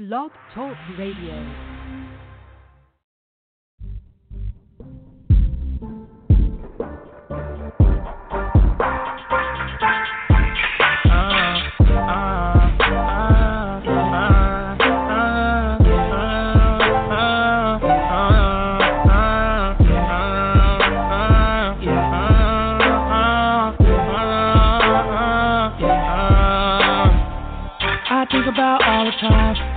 Blog Talk Radio.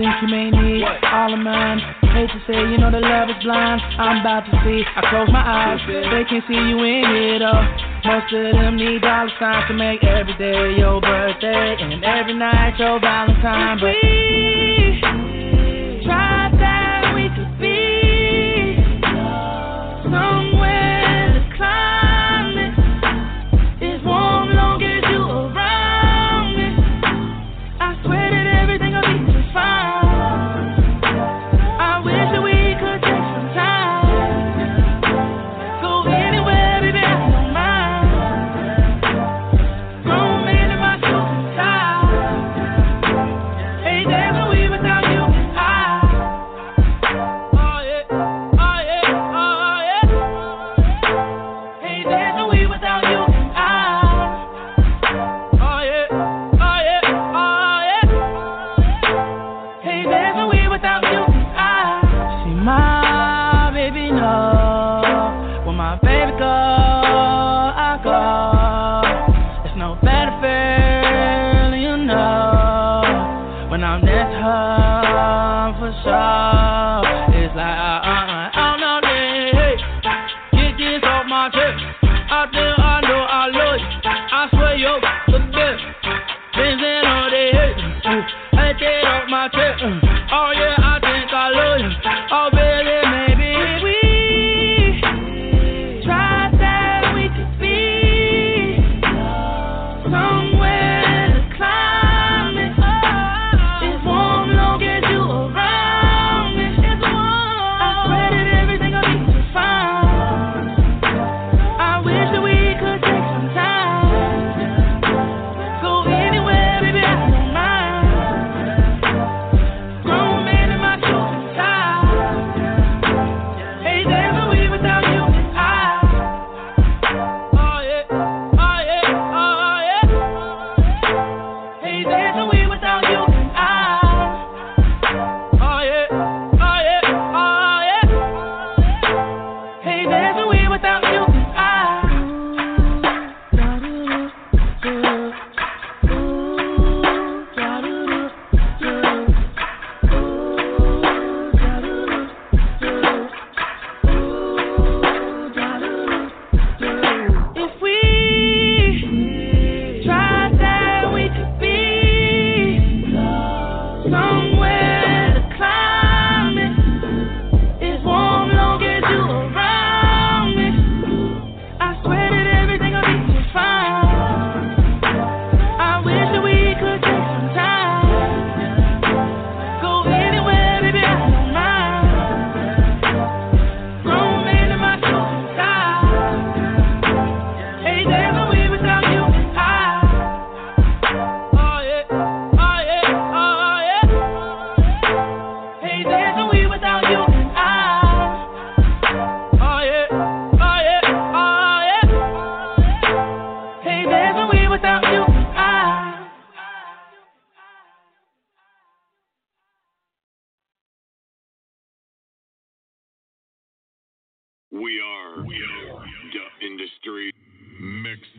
Think you may need all of mine. Hate to say, you know the love is blind. I'm about to see. I close my eyes, they can see you in it all. Most of them need dollar signs to make every day your birthday and every night your Valentine. But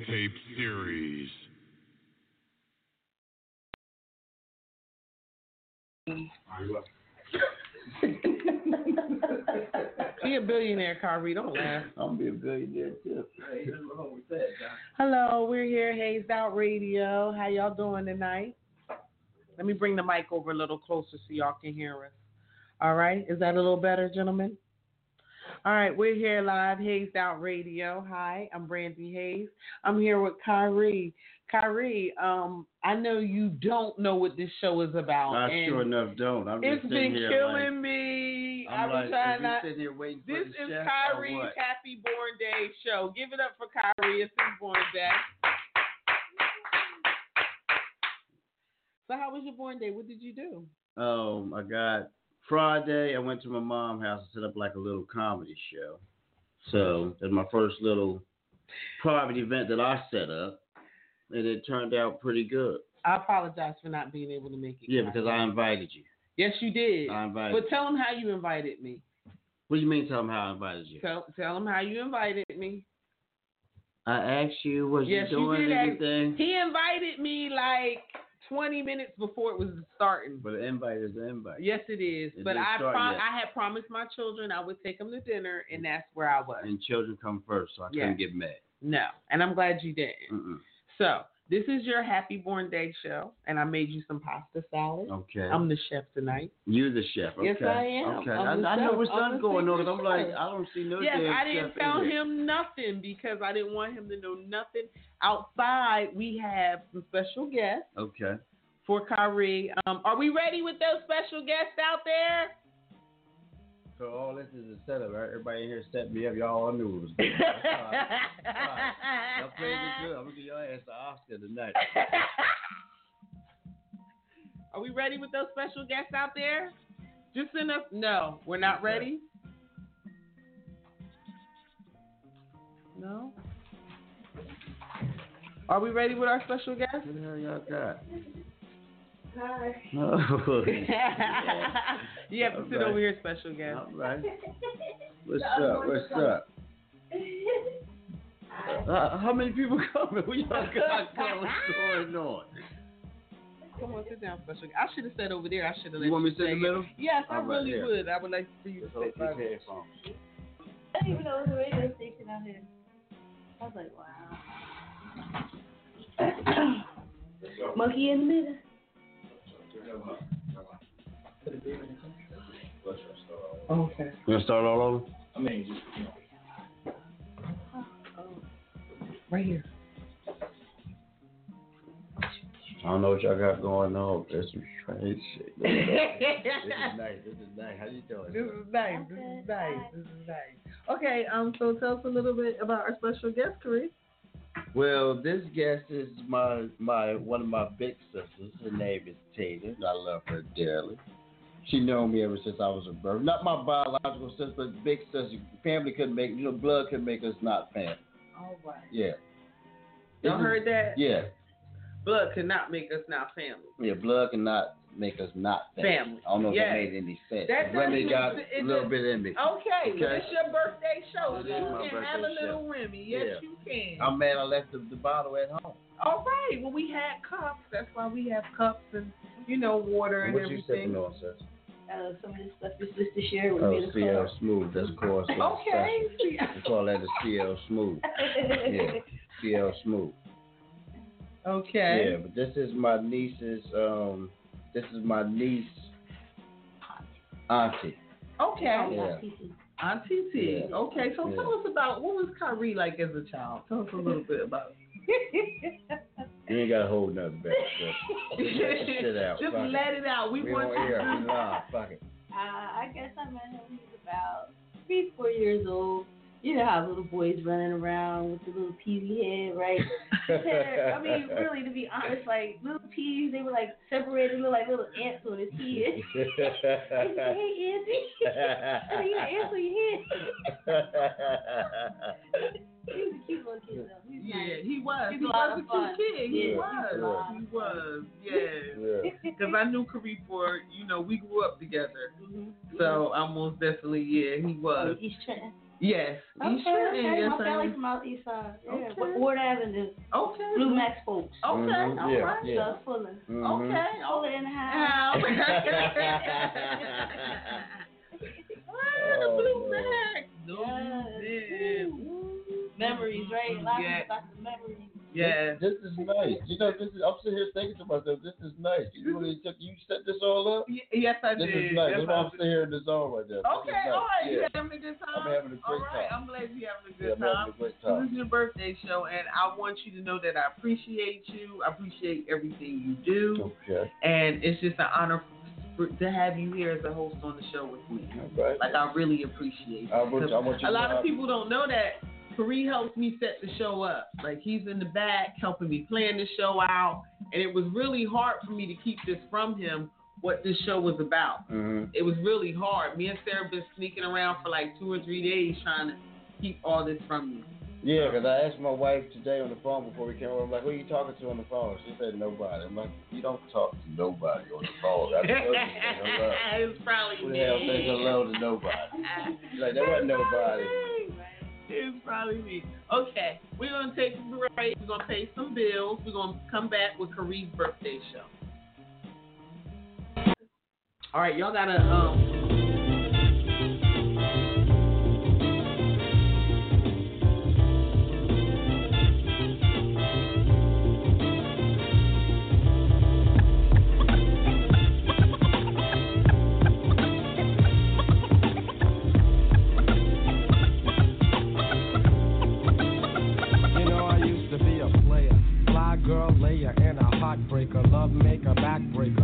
mixtape series. Be a billionaire, Karee. Don't laugh. I'm gonna be a billionaire too. Hello, we're here, Hazed Out Radio. How y'all doing tonight? Let me bring the mic over a little closer so y'all can hear us. All right, is that a little better, gentlemen? All right, we're here live, Hazed Out Radio. Hi, I'm Brandy Hayes. I'm here with Karee. Karee, um, I know you don't know what this show is about. I sure enough don't. I'm It's just been killing like, me. I'm I've like, trying not. sitting here waiting for This is Karee's? Happy Born Day show. Give it up for Karee. It's his born day. So how was your born day? What did you do? Oh, I got Friday. I went to my mom's house and set up like a little comedy show. So that's my first little private event that I set up, and it turned out pretty good. I apologize for not being able to make it. Yeah, because I invited you. Yes, you did. I invited. But tell them how you invited me. what do you mean? Tell them how I invited you. Tell tell them how you invited me. I asked you, was Yes, you you doing did ask- anything? He invited me like 20 minutes before it was starting. But an invite is an invite. Yes, it is. It but I I had promised my children I would take them to dinner, and mm. that's where I was. And children come first, so I Yeah. couldn't get mad. No, and I'm glad you didn't. Mm-mm. So this is your happy born day show, and I made you some pasta salad. Okay. I'm the chef tonight. You're the chef. Okay. Yes, I am. Okay. I'm I, I know what's I'm done the going on. 'cause I'm like. I don't see no yes, I didn't tell him nothing because I didn't want him to know nothing. Outside, we have some special guests Okay. for Karee. Um, are we ready with those special guests out there? All this is a setup, right? Everybody in here set me up. Y'all all knew it was good. That's all right. Y'all played it good. I'm gonna give y'all ass the Oscar tonight. Are we ready with those special guests out there? Just send us. No, we're not ready. No. Are we ready with our special guest? What the hell y'all got? Hi. Oh, you have to sit Alright. over here, special guest. all right. What's up? What's up? Uh, how many people coming? What y'all got going? What's going on? Come on, sit down, special guest. I should have sat over there. I should have. Let you want me to sit in the middle? Yes, I All right, really here. would. I would like for you to Hold sit these right there. headphones. I didn't even know it was a radio station out here. I was like, wow. Monkey in the middle. Okay. You gonna start all over? I mean, just Right here. I don't know what y'all got going on. There's some strange shit. this is nice. This is nice. How you doing? This is nice. This is nice. This is nice. Okay, um, so tell us a little bit about our special guest, Kareem. Well, this guest is my my one of my big sisters. Her name is and I love her dearly. She known me ever since I was a birth. Not my biological sister, but big sister. Family couldn't make you know blood couldn't make us not family. All right. Yeah. Y'all heard that? Yeah, Blood could not make us not family. yeah. Blood cannot make us not family. Family. I don't know if that made any sense. That Remy got a little bit in me. Okay, well, Okay. it's your birthday show. It you can have a birthday little Remy. Yes, Yeah. you can. I'm mad I left the, the bottle at home. All right. Well, we had cups. That's why we have cups and you know water and everything. What you everything. sipping on, sis? Uh, some of this stuff your sister shared with Oh, me. in CL. Smooth. That's course. Okay. We call that a CL Smooth. Yeah. CL Smooth. Okay. Yeah, but this is my niece's. Um, this is my niece, auntie. Okay. Yeah. Auntie T. Yeah. Okay, so Yeah. tell us about what was Karee like as a child. Tell us a little bit about You ain't gotta hold nothing back. So. Just let shit out. Just Fuck it. let it out. We, We want on you to We live. Fuck it. Uh, I guess I met him when he was about three, four years old. You know how little boys running around with the little peasy head, right? I mean, really, to be honest, like little peas, they were like separated, look like little ants on his head. He said, hey, Andy. I mean, you got ants on your head. he was a cute little kid, though. He was Yeah, nice. he was. He's He a lot was a of cute kid. He Yeah, was. he's a lot He of was. Yeah. yeah. Because I knew Kareem for, you know, we grew up together. Mhm. So I most definitely, yeah, he Oh, was. East Trenton. Yes. Okay, He sure okay. is. My Yes, family's I- from out east side. Yeah, Okay. Ward Avenue. Okay. Blue Max folks. Okay. Mhm, All yeah, right. yeah. So Fuller. Mhm. Okay. Fuller in the house. Ah, Oh, Blue Max. No, Yes. Memories, right? A lot Yeah. of memories. Yeah. This is nice. You know, this is. I'm sitting here thinking to myself, this is nice. You really mm-hmm. took. You set this all up. Y- Yes, I This did. is nice. That's why I'm sitting here in the zone right there. Okay, nice. all right. You having a good time? I'm having a great all right. time. I'm glad you're having a Yeah, good I'm having time. a great time. This is your birthday show, and I want you to know that I appreciate you. I appreciate everything you do, Okay. and it's just an honor for, to have you here as a host on the show with me. All right. Like I really appreciate it. I want, I want you a lot know of people don't know that Paris helps me set the show up. Like he's in the back helping me plan the show out, and it was really hard for me to keep this from him. What this show was about. Mhm. It was really hard. Me and Sarah been sneaking around for like two or three days trying to keep all this from you. Yeah, because I asked my wife today on the phone before we came over, I'm like, who are you talking to on the phone? She said nobody. I'm like, you don't talk to nobody on the phone. That's what you hello. it's probably Who me. the hell says hello to nobody? She's like, there wasn't nobody. It's probably me. Okay, we're gonna take a break. We're gonna pay some bills. We're gonna come back with Kareem's birthday show. All right, y'all gotta um. Girl layer, and a heartbreaker, love maker, backbreaker.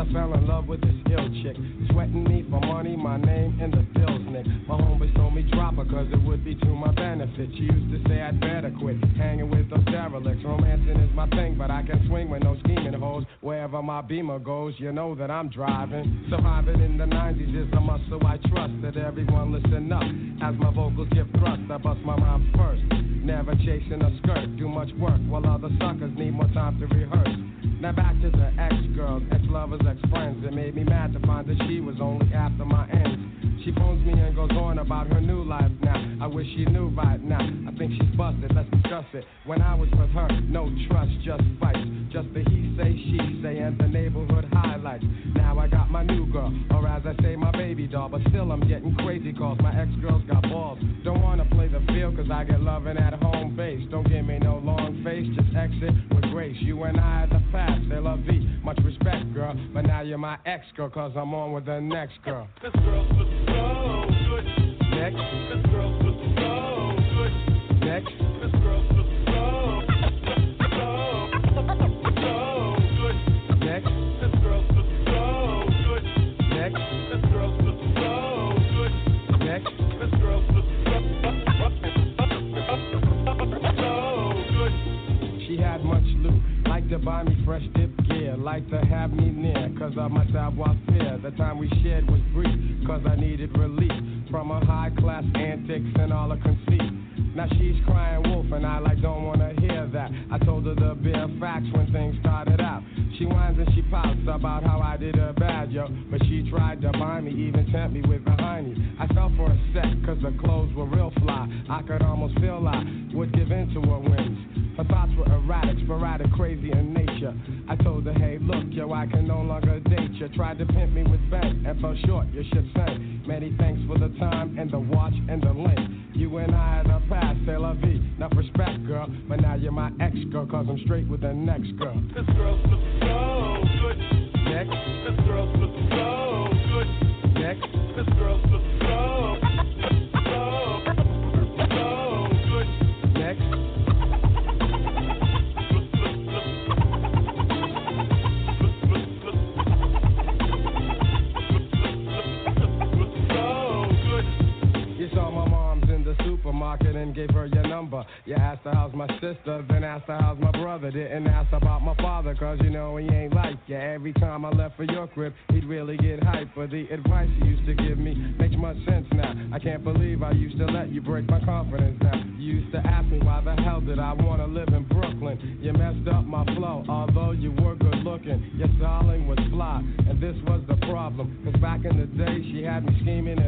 I fell in love with this ill chick, sweating me for money, my name in the bills, Nick. My homies told me drop her, cause it would be to my benefit. She used to say I'd better quit hanging with those derelicts. Romancing is my thing, but I can swing with no scheming hoes. Wherever my beamer goes, you know that I'm driving. Surviving in the 90s is a muscle I trust that everyone listen up. As my vocals give thrust, I bust my rhymes first. Never chasing a skirt, do much work while other suckers need more time to rehearse. Now back to the ex-girls, ex-lovers, ex-friends. It made me mad to find that she was only after my ends. She phones me and goes on about her new life now. I wish she knew right now. I think she's busted, let's discuss it. When I was with her, no trust, just fights. Just the he say, she say, and the neighborhood highlights. Now I got my new girl, or as I say, my baby doll. But still, I'm getting crazy calls. My ex-girls got balls. Don't wanna play the field, cause I get loving at home base. Don't give me no long face, just exit with grace. You and I are the past, they love thee. Much respect, girl. But now you're my ex girl, cause I'm on with the next girl. This girl's so good. Next, This girl's so good. next, to buy me fresh dip gear, like to have me near, cause of my savoir faire. The time we shared was brief, cause I needed relief from her high class antics and all her conceit. Now she's crying wolf, and I like don't wanna hear that. I told her the bare facts when things started out. She whines and she pouts about how I did her bad, yo. But she tried to buy me, even tempt me with a hiney. I fell for a sec, cause her clothes were real fly. I could almost feel I would give in to her whims. Her thoughts were erratic, sporadic, crazy in nature. I told her, hey, look, yo, I can no longer date you. Tried to pimp me with bank and fell short, your ship sank. Many thanks for the time and the watch and the link. You and I had a past, c'est la vie. Enough respect, girl. But now you're my ex girl, cause I'm straight with the next girl. This girl's so so good. Next, This girl's so so good. next, This girl's so and gave her your number. You asked her how's my sister, then asked her how's my brother. Didn't ask about my father, cause you know he ain't like you. Every time I left for your crib, he'd really get hyped. But the advice you used to give me makes much sense now. I can't believe I used to let you break my confidence now. You used to ask me why the hell did I wanna live in Brooklyn. You messed up my flow, although you were good looking. Your styling was fly, and this was the problem. Cause back in the day, she had me scheming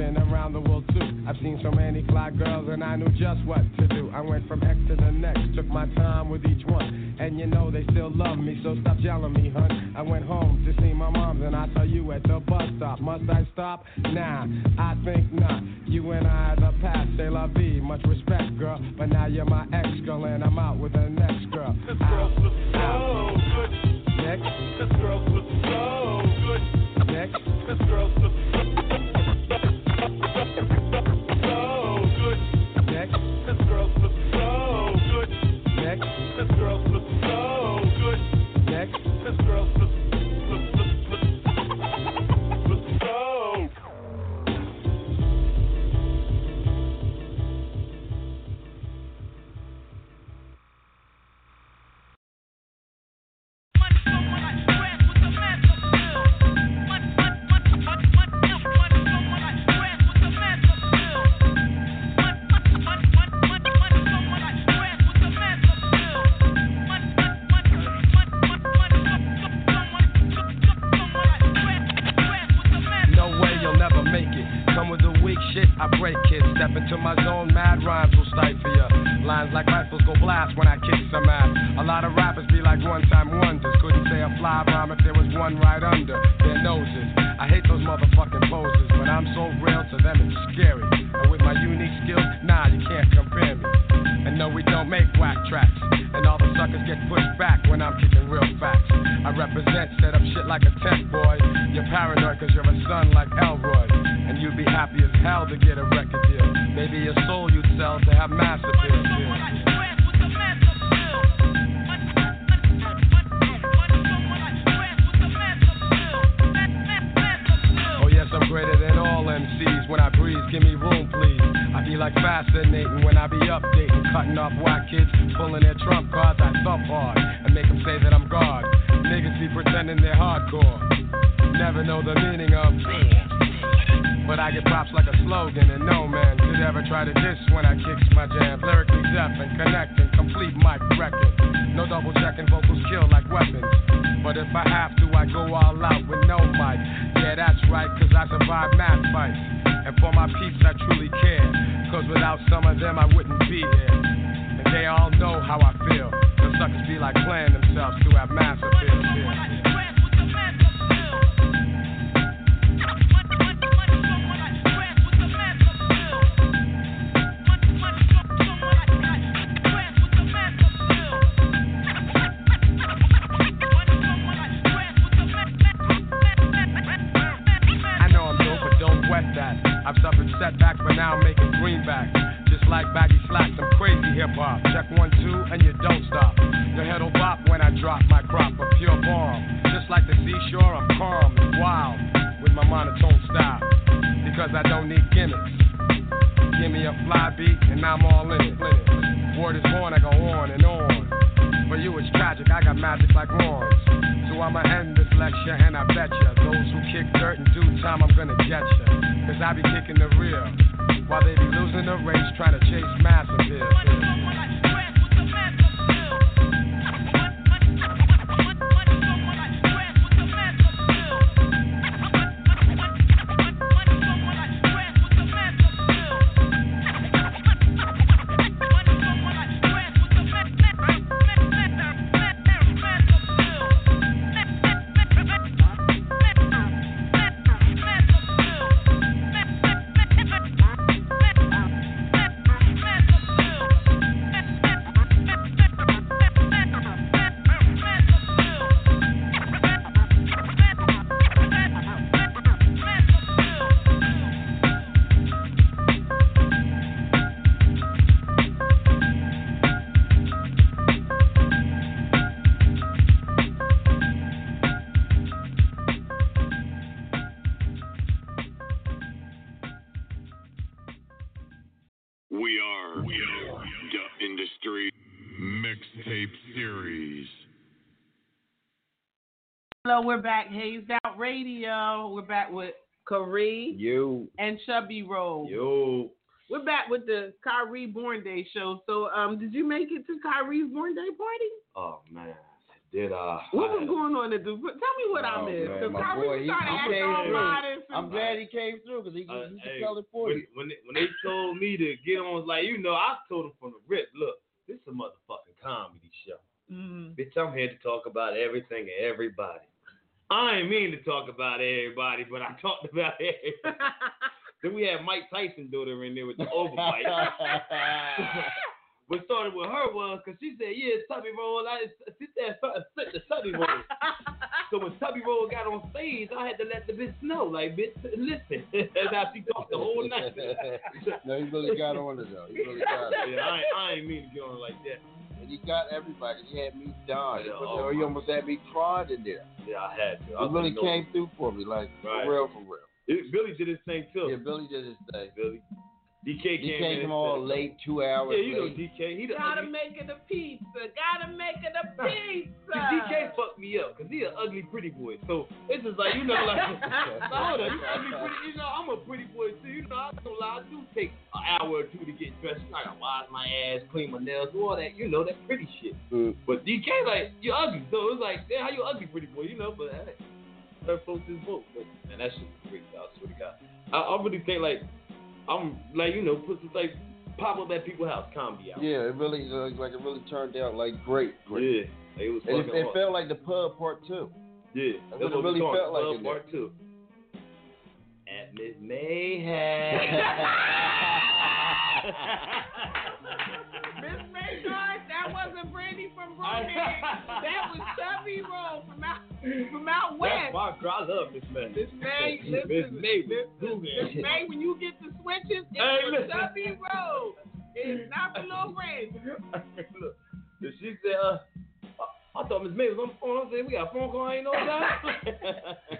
been around the world too. I've seen so many fly girls and I knew just what to do. I went from X to the next, took my time with each one. And you know they still love me, so stop yelling me, hun. I went home to see my mom, and I saw you at the bus stop. Must I stop? Nah, I think not. You and I are the past, say la vie. Much respect, girl. But now you're my ex girl, and I'm out with the like the seashore, I'm calm and wild with my monotone style. Because I don't need gimmicks. Give me a fly beat, and I'm all in it. Word is born, I go on and on. For you, it's tragic, I got magic like horns. So I'ma end this lecture, and I bet ya, those who kick dirt in due time, I'm gonna get ya. Cause I be kicking the real, while they be losing the race, trying to chase massive appeal. We're back. Hazed Out Radio. We're back with Karee You, and Chubby Roll. you. We're back with the Karee Born Day show. So, um, did you make it to Karee's Born Day party? Oh man, did I? What I was going on at the? Tell me what I Oh, missed. man, my Karee boy, he- started he acting all through. modest. and- I'm glad he came through because he, Uh, he hey, can tell it for when, you. when they, when they told me to get on, like you know, I told them from the rip. Look, this is a motherfucking comedy show. Mhm. Bitch, I'm here to talk about everything and everybody. I ain't mean to talk about everybody, but I talked about everybody. then we had Mike Tyson daughter in there with the overbite. what started with her was because she said, "Yeah, Tubby Roll." I she said, "Sit the Tubby Roll." so when Tubby Roll got on stage, I had to let the bitch know, like, bitch, listen. That's how she talked the whole night. no, he really got on it though. He really got it. yeah, I ain't, I ain't mean to get on like that. And he got everybody. He had me dying. Yeah, oh, he almost had me crying in there. Yeah, I had to. I He really came through for me, like Right. for real, for real. It- Billy did his thing too. Yeah, Billy did his thing. Billy. DK He came, came in all said- late, two hours Yeah, you know late. DK. He Gotta ugly- make it a pizza. Gotta make it a pizza. DK fucked me up because he an ugly pretty boy. So it's just like you know, like hold on, you ugly pretty. You know, I'm a pretty boy too. You know, I don't lie. I do take an hour or two to get dressed. I gotta wash my ass, clean my nails, do all that. You know, that pretty shit. Mm. But DK like you ugly. So it's like, yeah, how you ugly pretty boy? You know, but hey, her folks is both. But man, that shit was great. I swear to God. I, I really think like. I'm like you know put some like pop up at people's house comedy out. Yeah, it really uh, like it really turned out like great, great. Yeah, it was And it, it felt like the pub part two. Yeah, That's that's what it what really call felt like there. Part two. At Miss Mayhem. wasn't Brandy from Brooklyn. that was Chubby Roll from out from out west. That's my girl. I love Miss May. Miss May, Miss May Miss, was Miss man. May, when you get the switches, it's Hey. Chubby Roll. It's not for Lil Brandy. Look, she said, uh, I, thought Miss May was on the phone. I said, we got a phone call. I ain't know that.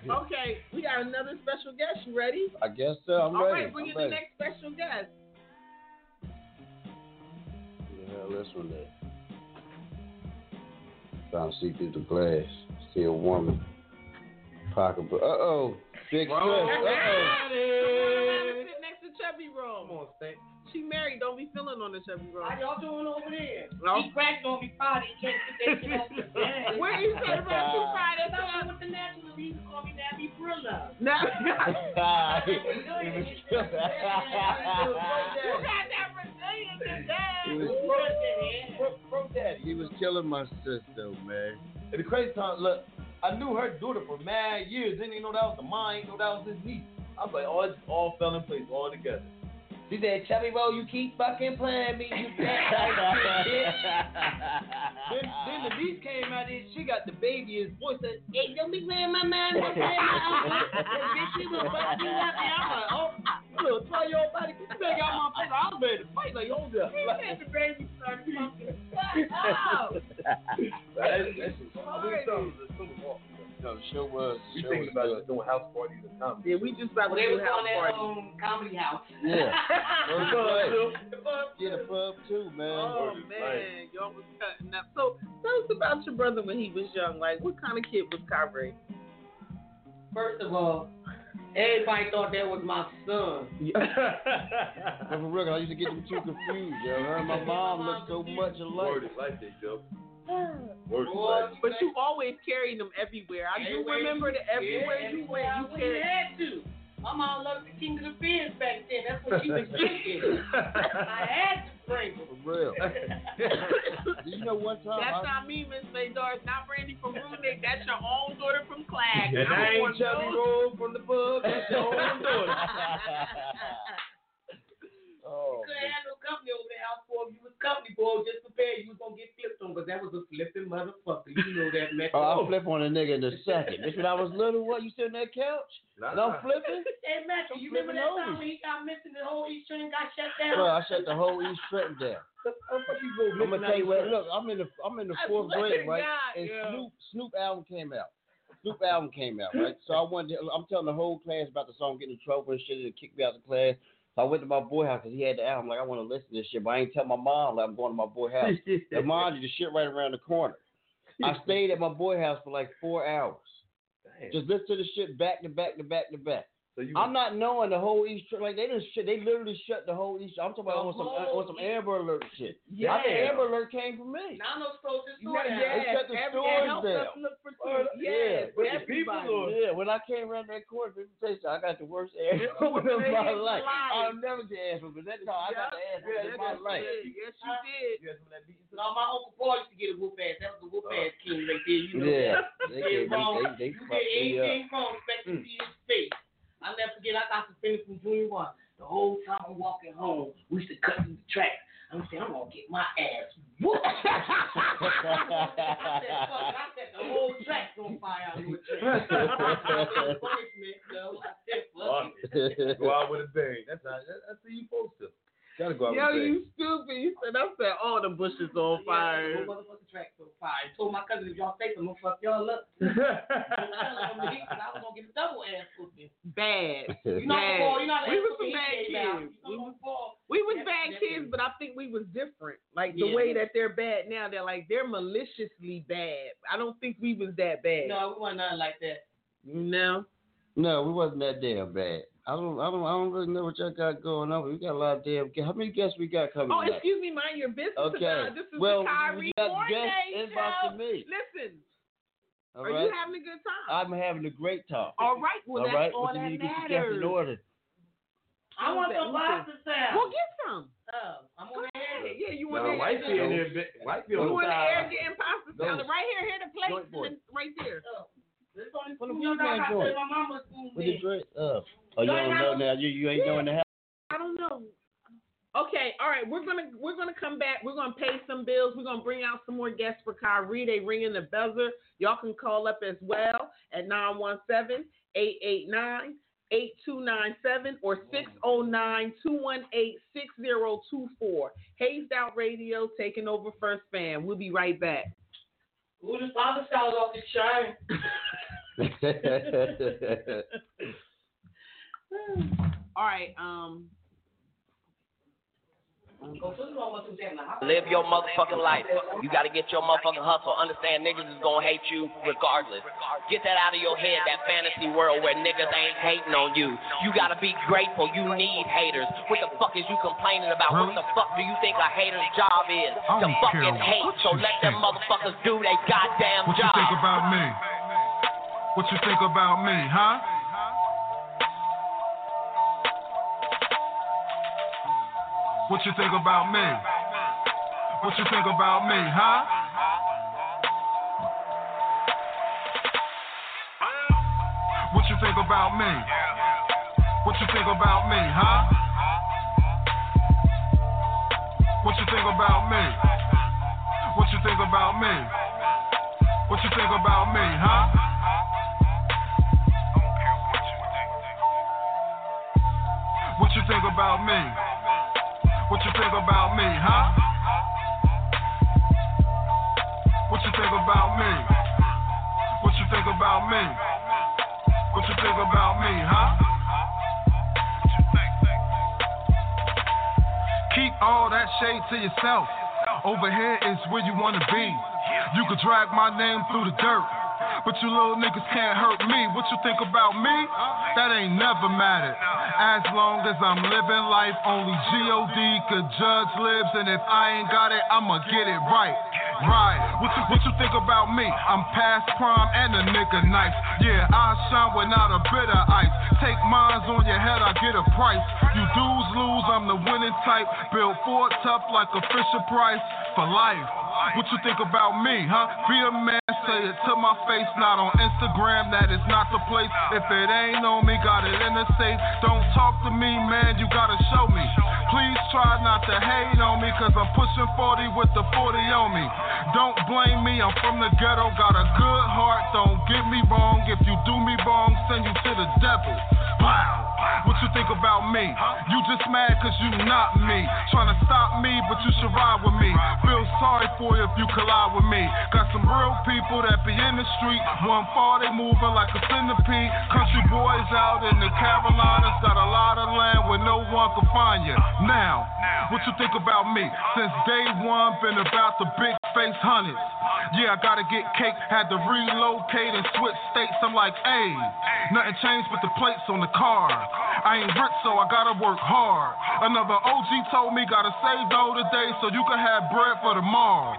Okay, we got another special guest. You ready? I guess so. I'm All ready. right, bring I'm in the next special guest. The hell this one is? Trying to see through the glass. See a woman. Pocketbook. Uh oh. Big. Uh oh. Sit next Chubby Roll. Come on, Stank. She married. Don't be feeling on the Chubby Roll. How y'all doing over there? No. He cracked on me Friday. Can't get that shit off. Where you said about you Friday? That's why with the national league call me Nabby Brilla. No. He was you got that Brazilian He today. was- Bro, bro, daddy. He was killing my sister, man. And the crazy time, look, I knew her daughter for mad years. Didn't even know that was the mine. Didn't know that was his niece. I was like, oh, it all fell in place all together. She said, Chubby Roll, you keep fucking playing me. You can't bitch. then, then the niece came out there. She got the baby. His voice said, hey, don't be playing my man. Don't play my Bitch, she gonna fuck you up. And I'm like, oh, little 12 year old body, get the back out my face. I was ready to fight. Like, hold up. He said the baby started pumping. Oh. That's- that's- that's something- that's something wrong. No, the show was. We The thinking was about good. just doing house parties and comedy. Yeah, we just about Well, to do house on that party. um, comedy house. Yeah. First place. The pub. Yeah, the pub too, man. Oh man, y'all was cutting up. So tell us about your brother when he was young. Like, what kind of kid was Karee? First of all, everybody thought that was my son. But for real, I used to get them two confused, yo. Her and my mom look so much Word alike. is life, they Joe. Word is Boy, life. But you always carried them everywhere. I do remember that everywhere yeah, you went, you went, carried. had to. My mom loved the King of the Beers back then. That's what she was drinking. I had to bring them. For real. Do you know one time? That's I, not me, Miss Maydar. It's not Brandy from Runick. That's your own daughter from Clag. And I ain't Chubby Roll from the pub. That's your own daughter. oh, You couldn't have no company over there house for if you was company boy. Just prepared, you was gonna get flipped on, but that was a flipping motherfucker. You know that, man. oh, I'll flip on a nigga in a second. Bitch, when I was little, what? You sit on that couch? And I'm flipping? Hey, Matthew, you remember that time when he got missing the whole East Trenton got shut down? Bro, I shut the whole East Trenton down. I'm gonna tell you what. Look, I'm in the I'm in the fourth grade, right? God, and yeah. Snoop Snoop album came out. Snoop album came out, right? So I wanted. To, I'm telling the whole class about the song, getting in trouble and shit, and kicked me out of the class. So I went to my boy house because he had the album. Like I want to listen to this shit, but I ain't tell my mom like I'm going to my boy house. and mind you, the shit right around the corner. I stayed at my boy house for like four hours. Just listen to the shit back to back to back to back. So you, I'm not knowing the whole East like they just shut they literally shut the whole East. I'm talking about on some uh, whole on some Amber Alert shit. Yeah. I think Amber Alert came from me. Now I know stores this Yeah, store They down. shut the every- stores down. us look for Word- two. Yeah. people are- Yeah, when I came around that corner, people I got the worst ass of my life. I'll never get ass but that time I got the ass Yeah, of my yes, life. you did. Yes, you did. You got some of that beat? No, my uncle Paul used to get a whoop ass. That was the whoop uh, ass king right there. You know Yeah, that. they You did gave me, wrong. they, they you fucked did me up. anything wrong, especially to his face. I never forget. I got suspended from junior one. The whole time I'm walking home, we used to cut through the track. I'm saying, I'm gonna get my ass whooped. I said, fuck. I said the whole track's on fire out here. punishment, so I said, fuck it. Go out with a bang. That's how. That's, that's how you supposed to. Gotta go out Yo, with a bang. Yo, you stupid. You said I said all the bushes on Yeah, fire. the whole motherfucking track's on fire. I told my cousin if y'all say something, I'm gonna fuck y'all up. Don't tell them me, 'cause I was gonna get a double ass whooping. Bad. You know Bad. Paul, you know We was some bad kids. You know Paul. We was bad kids, but I think we was different. Like the Yeah. way that they're bad now, they're like they're maliciously bad. I don't think we was that bad. No, we wasn't nothing like that. No. No, we wasn't that damn bad. I don't, I don't, I don't really know what y'all got going on. but We got a lot of damn. How many guests we got coming? Oh, tonight? excuse me, mind your business. Okay. About. This is well, the Karee we got guests inbox show. to me. Listen, All are right. you having a good time? I'm having a great time. all right, well All that's right, all but you that need to get in matters. order. I oh, want Who's some Who's pasta salad. Well, get some. Oh, I'm on the air. Yeah, you No, want white to people in there, bi- white people You on the the air side. getting pasta Those- salad right here, here the plate, Joint boy. right there. Oh, this only What spoon the I fuck got. you I said my mama spoon With the me. drink up. Oh, you don't know now. You you ain't knowing the house. I don't know. Okay, all right. We're gonna we're gonna come back. We're gonna pay some bills. We're gonna bring out some more guests for Karee. They ringing the buzzer. Y'all can call up as well at 917-889-8297 or 609-218-6024. Hazed Out Radio taking over First Fam. We'll be right back. Ooh, this pasta salad off the chain. all right. Um. Go first of all, what's the damn house? Live your motherfucking life. You gotta get your motherfucking hustle. Understand niggas is gonna hate you regardless. Get that out of your head, that fantasy world where niggas ain't hating on you. You gotta be grateful. You need haters. What the fuck is you complaining about? What the fuck do you think a hater's job is? I To fucking hate. So let them motherfuckers do their goddamn job. What you think about me? What you think about me, huh? What you think about me? What you think about me, huh? What you think about me? What you think about me, huh? What you think about me? What you think about me? What you think about me, huh? What you think about me? What you think about me, huh? What you think about me? What you think about me? What you think about me, huh? Keep all that shade to yourself. Over here is where you wanna be. You could drag my name through the dirt. But you little niggas can't hurt me. What you think about me? That ain't never mattered. As long as I'm living life, only G.O.D. could judge lives. And if I ain't got it, I'ma get it right. Right. What you, what you think about me? I'm past prime and a nigga nice. Yeah, I shine without a bit of ice. Take mines on your head, I get a price. You dudes lose, I'm the winning type. Built Ford tough like a Fisher Price for life. What you think about me, huh? Be a man, say it to my face, not on Instagram, that is not the place. If it ain't on me, got it in the safe. Don't talk to me, man, you gotta show me. Please try not to hate on me, cause I'm pushing 40 with the 40 on me. Don't blame me, I'm from the ghetto, got a good heart, don't get me wrong. If you do me wrong, send you to the devil. Wow. What you think about me? You just mad cause you not me. Trying to stop me, but you should ride with me. Feel sorry for you if you collide with me. Got some real people that be in the street. One far, they moving like a centipede. Country boys out in the Carolinas. Got a lot of land where no one can find you. Now, what you think about me? Since day one, been about the big face hundreds. Yeah, I gotta get cake. Had to relocate and switch states. I'm like, hey, nothing changed but the plates on the car. I ain't rich, so I gotta work hard. Another OG told me gotta save dough today so you can have bread for tomorrow.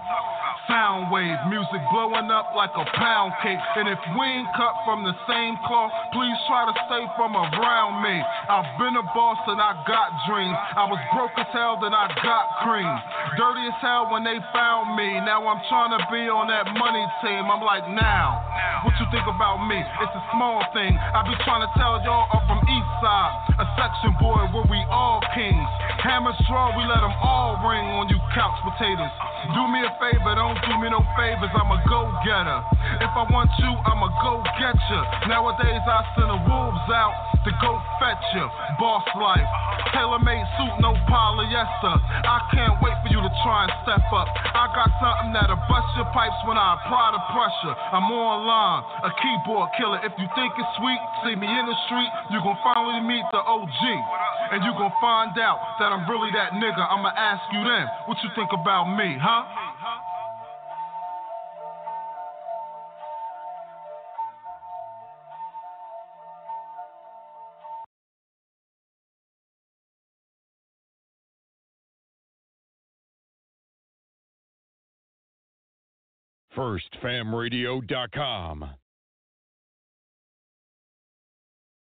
Sound wave, music blowing up like a pound cake. And if we ain't cut from the same cloth, please try to stay from around me. I've been a boss and I got dreams. I was broke as hell, then I got cream. Dirty as hell when they found me. Now I'm trying to be on that money team. I'm like, now, what you think about me? It's a small thing. I be trying to tell y'all I'm from East Side, a section boy where we all kings. Hammer straw, we let them all ring on you couch potatoes. Do me a favor, don't do me no favors. I'm a go getter. If I want you, I'ma go get. Nowadays, I send the wolves out to go fetch you. Boss life, tailor made suit, no polyester. I can't wait for you to try and step up. I got something that'll bust your pipes when I apply the pressure. I'm online, a keyboard killer. If you think it's sweet, see me in the street, you gon' finally meet the OG. And you gon' find out that I'm really that nigga. I'ma ask you then, what you think about me, huh? FirstFamRadio.com.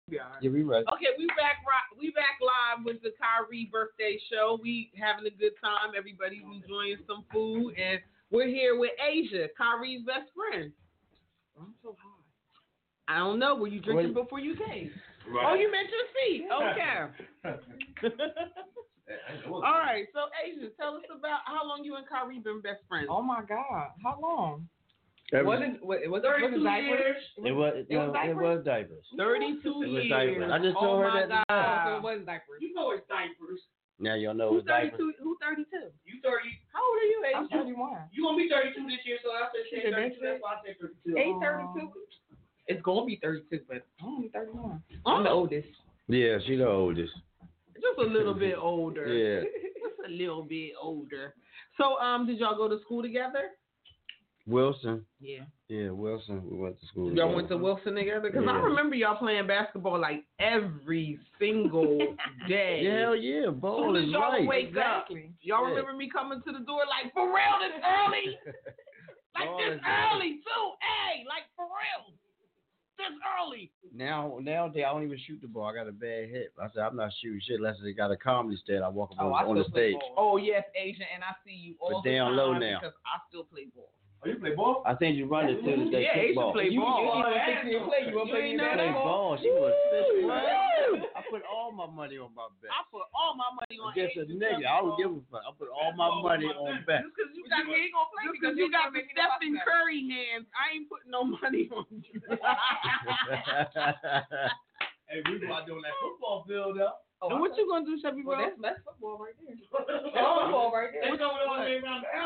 We are. Yeah, we right. Okay, we back we back live with the Karee birthday show. We having a good time. Everybody's enjoying some food, and we're here with Asia, Karee's best friend. I'm so high. I don't know. Were you drinking Wait. before you came? Right. Oh, you meant your feet. Okay. All right. So Asia, tell us about how long you and Karee been best friends. Oh my God, how long? Every- Was it was it was it, was it diapers? It was, It was no, it diapers? was diapers. Thirty-two It was years. diapers. I just oh told her that- Oh, so God. it was diapers. You know it's diapers. Now y'all know Who's it was diapers. thirty-two? Who thirty-two? You thirty. How old are you, Asia? I'm 31. You gonna be thirty-two this year, so I said She say said thirty two. That's why I said thirty two. Eight thirty two. It's gonna be thirty-two, but I'm only thirty-one. I'm the oldest. Yeah, she the oldest. Just a little bit older. Yeah. Just a little bit older. So, um, did y'all go to school together? Wilson. Yeah. Yeah, Wilson. We went to school. Y'all together. went to Wilson together? Because I remember y'all playing basketball like every single day. Hell yeah, ball Soon is y'all right. wake Exactly. up, y'all Yeah. remember me coming to the door like, for real, this early? like Ball this is right. early too? Hey, like for real, this early. Now, nowadays, I don't even shoot the ball. I got a bad hip. I said I'm not shooting shit unless they got a comedy stage. I walk up Oh, on, I on the still play stage. ball. Oh yes, Asian, and I see you all But the down time low now. because I still play ball. Oh, you play ball? I think you run it to the day Yeah, Asia kickball. play You, ball. you even think you play? You You wanna play ain't any know play that? basketball? ball. She was fifty. Woo! I put all my money on my bet. I put all my money on Against a Asian nigga, I don't give a fuck. I put all my money on bet. Just because you got You ain't gonna play just because because you you got gonna the make me the Stephen bucket. Curry hands, I ain't putting no money on you. Hey, we go out there on that football field, though. Oh, and what you gonna do, Chevy Well, Bro? that's that's football right there. That's football right there. It's going on there around the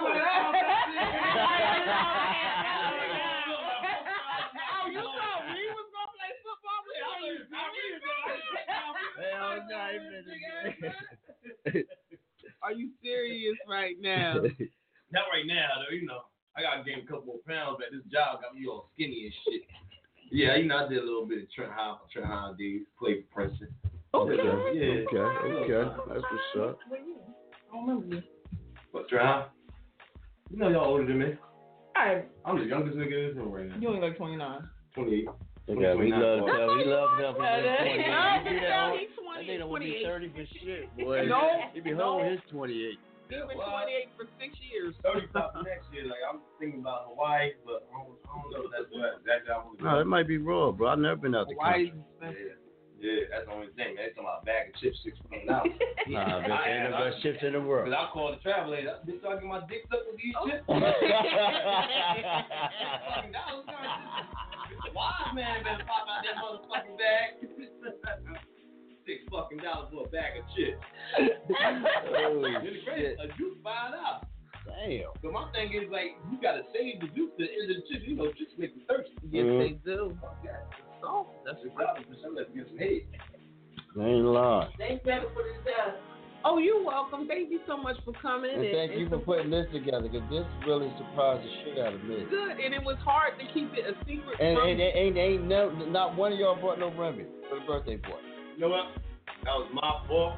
Oh, you thought we was gonna play football with you? Are you serious right now? Not right now, though. You know, I got to gain a couple more pounds. But this job got me all skinny and shit. Yeah, you know, I did a little bit of Trent High, Trent High days, played for Princeton. Okay. Yeah. Okay, okay. That's what's up. I don't remember you. But Trent you know y'all older than me. Alright, I'm the youngest nigga in this room right now. you only like 29. 28. Okay, we love That's him. We love him. Yeah, that- He's 28. That twenty, nigga will be 28. 30 for shit, boy. No, He be home with his 28. He's been 28 for six years. 35 next year. Like, I'm thinking about Hawaii, but I don't, I don't know if that's what that guy was No, it might be raw, bro. I've never been out the Why? country. Yeah, yeah, that's the only thing. Man, they talking about a bag of chips, six fucking dollars. Nah, bitch, ain't no best chips in the world. Because I called the travel agent. I bitch, so I get my dick sucked with these chips. Oh. fucking dollars. Wise man better pop out that motherfucking bag. Six fucking dollars for a bag of chips. Holy Then the shit. a juice five dollars. Damn. So my thing is like, you gotta save the juice to the end of the chips. You know, chips make you thirsty. Yes, Mhm. they do. So that's exactly for some that get some head. I ain't lying. They better put it down. Oh, you're welcome. Thank you so much for coming. And thank you for putting this together, because this really surprised the shit out of me. Good, and it was hard to keep it a secret. And, from and, and ain't, ain't no, not one of y'all brought no Remy for the birthday party. You know what? That was my fault.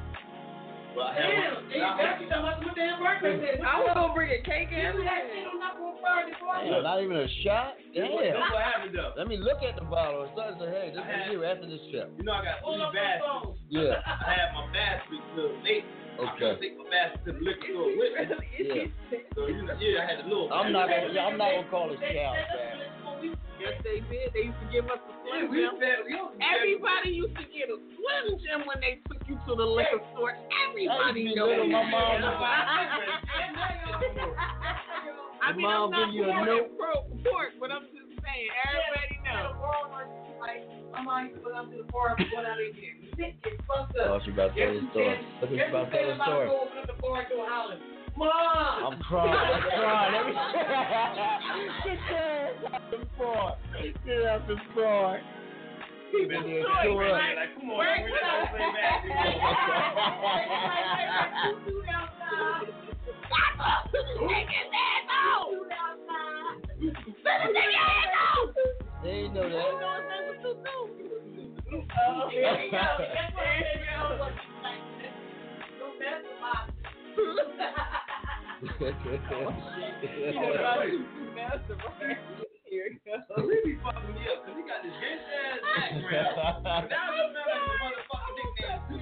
But I had Damn, one. they got you talking damn birthday. I was gonna bring a cake in. You had shit on that for Friday Damn, not even a shot? Damn. that's what happened though. Let me look at the bottle and start to hey, this I is you after this trip. You know I got Pull three up baskets. Yeah. I had my basket to late. I was Okay. gonna my basket liquor store with me. Yeah. So you yeah, I had a little. I'm not gonna, I'm not gonna call it They- child they- Yes, they did. They used to give us a Yeah, slim we jim. fed, we also fed- Everybody used to get a slim jim when they took you to the liquor store. Everybody That used to knows. little, my mom that. I mean, mom I'm not give you a promoting note? pork, but I'm just saying, everybody knows. Like, I'm like, but I'm to the bar, what out of here? Shit gets fucked Oh, she about to tell the story. Look, she about to tell the story. Open up the bar door hollering, Mom! I'm crying. I'm crying. Every Get your ass out the bar. Get out the bar. He been Yeah, doing sure. it. Like, come on, Wait, we're what not up? gonna play They ain't know that. Oh, here we go. That's what I said, yo. Like, don't mess with my- back. Really fucking me up because he got this bitch ass background. now he smell like the motherfucking nickname.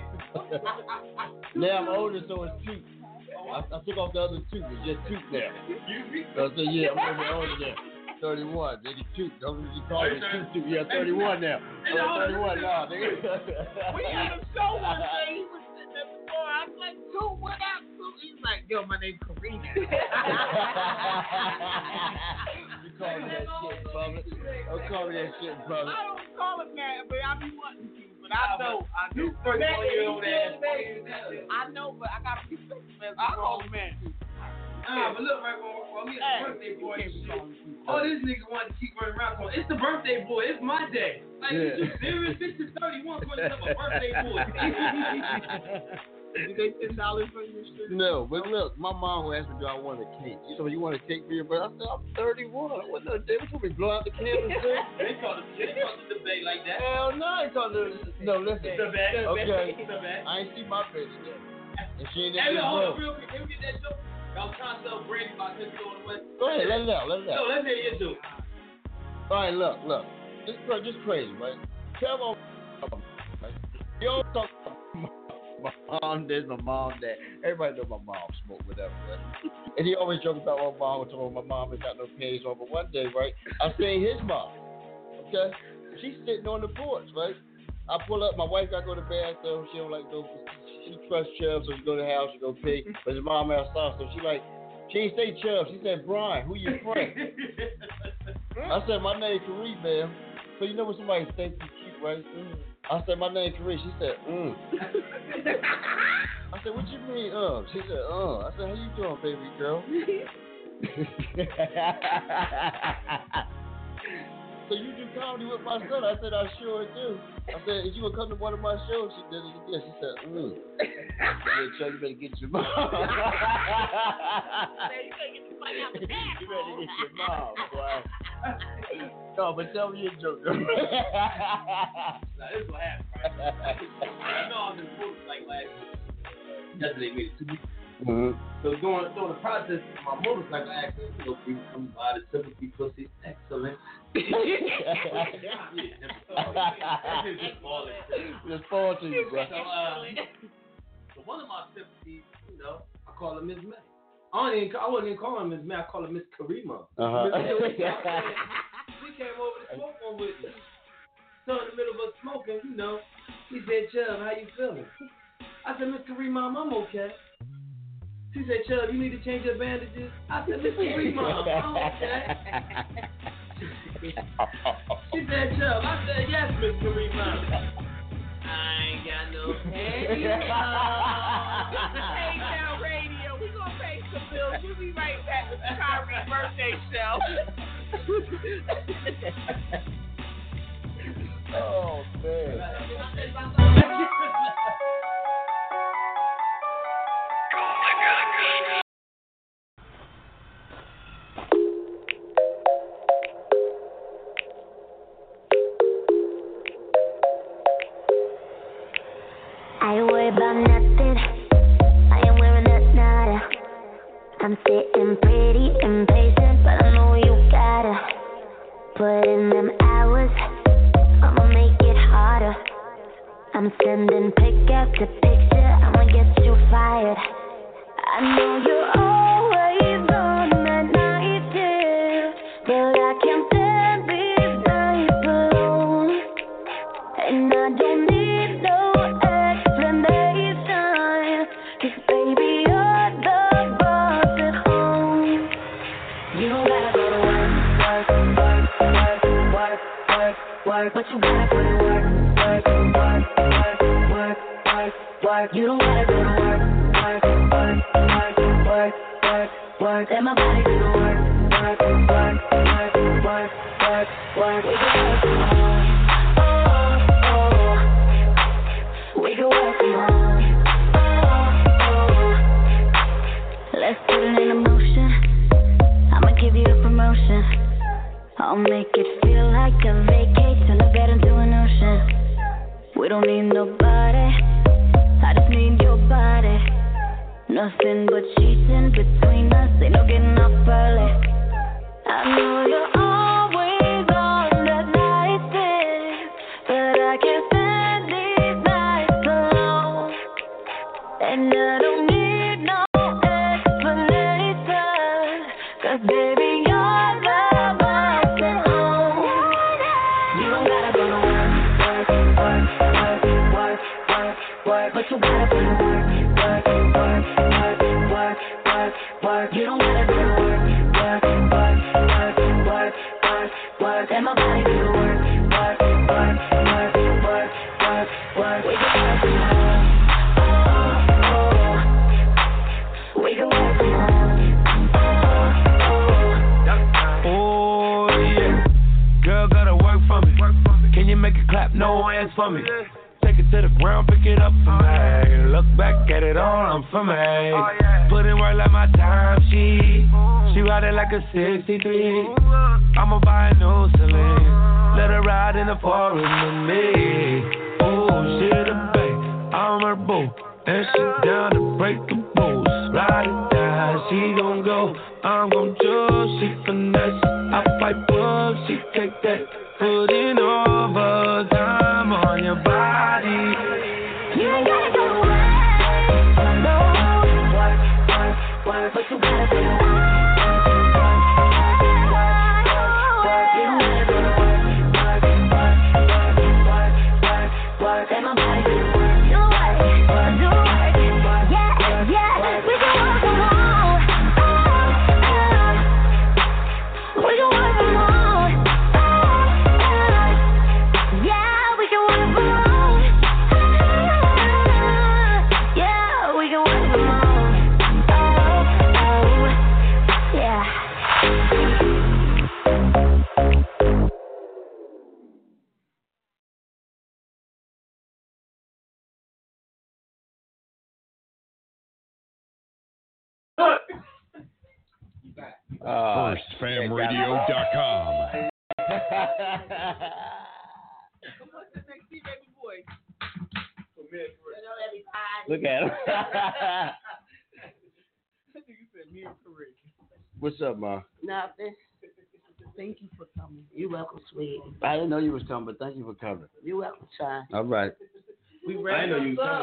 now I'm older, so it's two. I, I took off the other two. It's just two now. So I said, yeah, I'm gonna be older now. 31. Then he two. Don't you call me two two. Yeah, 31 now. I'm 31 now, nigga. We had a show one day. He was sitting at the bar. I was like, "Dude, what up?" Dude? He's like, "Yo, my name's Karina." You call me that shit, brother. Don't call me that shit, brother. I don't call him that, but I be wanting to. But I know, I know. You 31-year-old ass. I know, but I gotta be sensitive. I call him man. Nah, but look, right, when, when we had the birthday boy and all this nigga wanted to keep running around calling, it's the birthday boy, it's my day. Like, Yeah. you serious? This is 31 calling yourself a birthday boy. Did they ten dollars for your shit? No, but look, my mom who asked me, do I want a cake? She told you want a cake for your birthday? I said, I'm 31. What the day? What you want to blow out the candles?" and shit? they call it, they call it debate like that. Hell no, I ain't called it. No, listen. The Debate. Okay. Debate. I ain't see my bitch yet. And she ain't Hey, in look, this hold on, real quick. Can we get that joke? Y'all trying to sell brandy about this going away. Go ahead, let it out, let it No, out. let's hear your joke. All right, look, look. This is just crazy, right? Tell my right? You don't talk about my mom, this, my mom, that. Everybody know my mom smoked whatever, right? And he always joke about my mom, talking about my mom ain't got no panties on. But one day, right, I seen his mom, okay? She's sitting on the porch, right? I pull up, my wife got to go to the bathroom. She don't like go, she trusts Chubb, so she go to the house, she go pee. But his mom outside, so she like, she ain't say Chubb, she said Brian, who you friend? I said, my name Kareem, man. So you know when somebody thinks you cute, right? I said, my name Kareem. She said, mm. I said, what you mean, uh? She said, uh. I said, how you doing, baby girl? so you do comedy with my son? I said, I sure do. I said, if you would come to one of my shows, she did it again. She said, mm. I said, Chuck, you better get your mom. you better get your mom, boy. No, but tell me your joke. Now, this is what happened, right? I know I'm in motorcycle last week. Yesterday made it two weeks. Mhm. So during, during the process of my motorcycle accident, you know, people come by the sympathy pussy, excellent. Just fall to you, bro. So, uh, so one of my sympathies, you know, I call her Miss May. I, don't even, I wasn't even calling her Miss May, I call her Miss Karima. Uh-huh. she came over to smoke one with me. So in the middle of us smoking, you know, he said, Chubb, how you feeling? I said, Miss Karima, I'm okay. She said, Chubb, you need to change your bandages. I said, Miss Karima, I'm okay. She said, Chubb. I said, yes, Miss Karima. I ain't got no panties Hey, now radio, we gonna pay some bills. We'll be right back with the Karee birthday show. oh, man. But you I didn't know you was coming, but thank you for coming. You welcome, child. All right. We ready?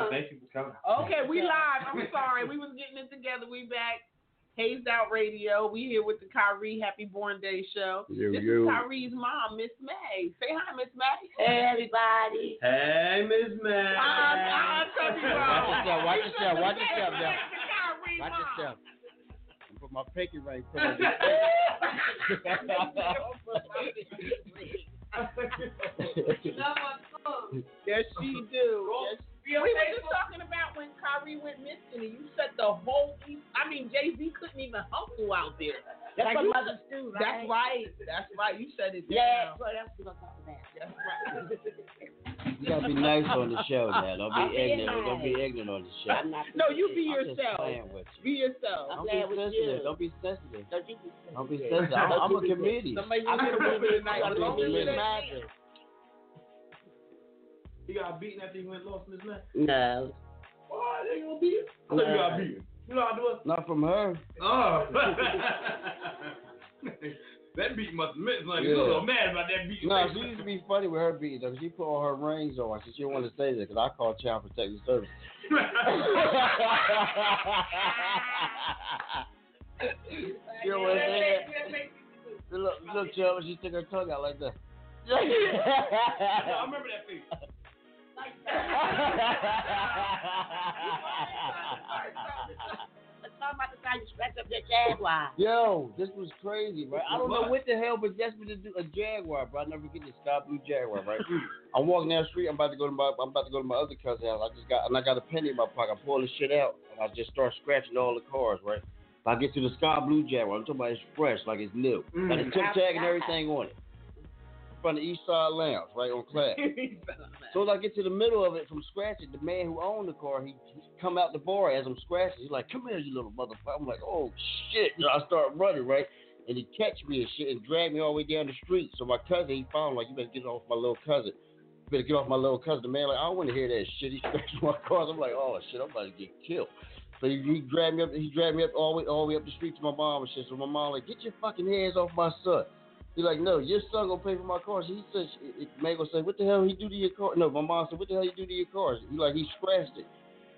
Thank you for coming. Okay, we live. I'm sorry. We was getting it together. We back. Hazed Out Radio. We here with the Karee Happy Born Day show. Yo, this yo. is Karee's mom, Miss May. Say hi, Miss May. Hey, everybody. Hey, Miss May. Uh, uh, tell me wrong. Watch yourself, watch You yourself, said watch yourself now. Karee Watch mom. yourself. Put my pinky ring. Put my Yes, she do. Yes. We were just talking about when Karee went missing, and you said the whole. I mean, Jay Z couldn't even hustle out there. That's Like, what you- mothers do, right? That's right. That's right. You said it. Yeah, down. so that's what I'm talking about. That's right. You gotta be nice on the show now. Don't I'm be being ignorant. Don't be ignorant on the show. I'm not No, you be I'm yourself. playing with you. Be yourself. I'm Don't be playing with sensitive. you. Don't be sensitive. Don't you be Don't be sensitive. sensitive. I'm, I'm a be comedian. Somebody I'm get a gonna movie be tonight. I'm As long gonna as be it ain't He got beaten after he went lost, in Miss Man. No. Why they gonna beat him? I thought you got beaten. You know how to do it? Not from her. Oh. that beat must have meant something. Yeah. a little mad about that beat. No, she used to be funny with her beating though. She put all her rings on. She didn't want to say that because I called Child Protective Service. you know what I'm saying? Look, look, Chubb, she took her tongue out like that. I remember that face. Let's about the time you scratched up that Jaguar. Yo, this was crazy, right? I don't know what the hell possessed me to do a Jaguar, bro. I never get this sky blue Jaguar, right? I'm walking down the street. I'm about to go to my I'm about to go to my other cousin's house. I just got and I got a penny in my pocket. I pull the shit out and I just start scratching all the cars, right? If I get to the sky blue Jaguar, I'm talking about it's fresh, like it's new. Mm, got the tip tag and everything on it. From the East Side Lounge, right on Class. So as I get to the middle of it from scratching, the man who owned the car, he, he come out the bar as I'm scratching. He's like, "Come here, you little motherfucker." I'm like, "Oh shit!" And I start running right, and he catch me and shit and drag me all the way down the street. So my cousin, he found like, "You better get off my little cousin." You better get off my little cousin. The man like, I don't want to hear that shit. He scratched my cars. I'm like, oh shit, I'm about to get killed. So he, he dragged me up. He dragged me up all the way, all the way up the street to my mom and shit. So my mom like, get your fucking hands off my son. He like, no, your son gonna pay for my car. So he said, it, man gonna say, what the hell he do to your car? No, my mom said, what the hell he do to your car? He like, he scratched it.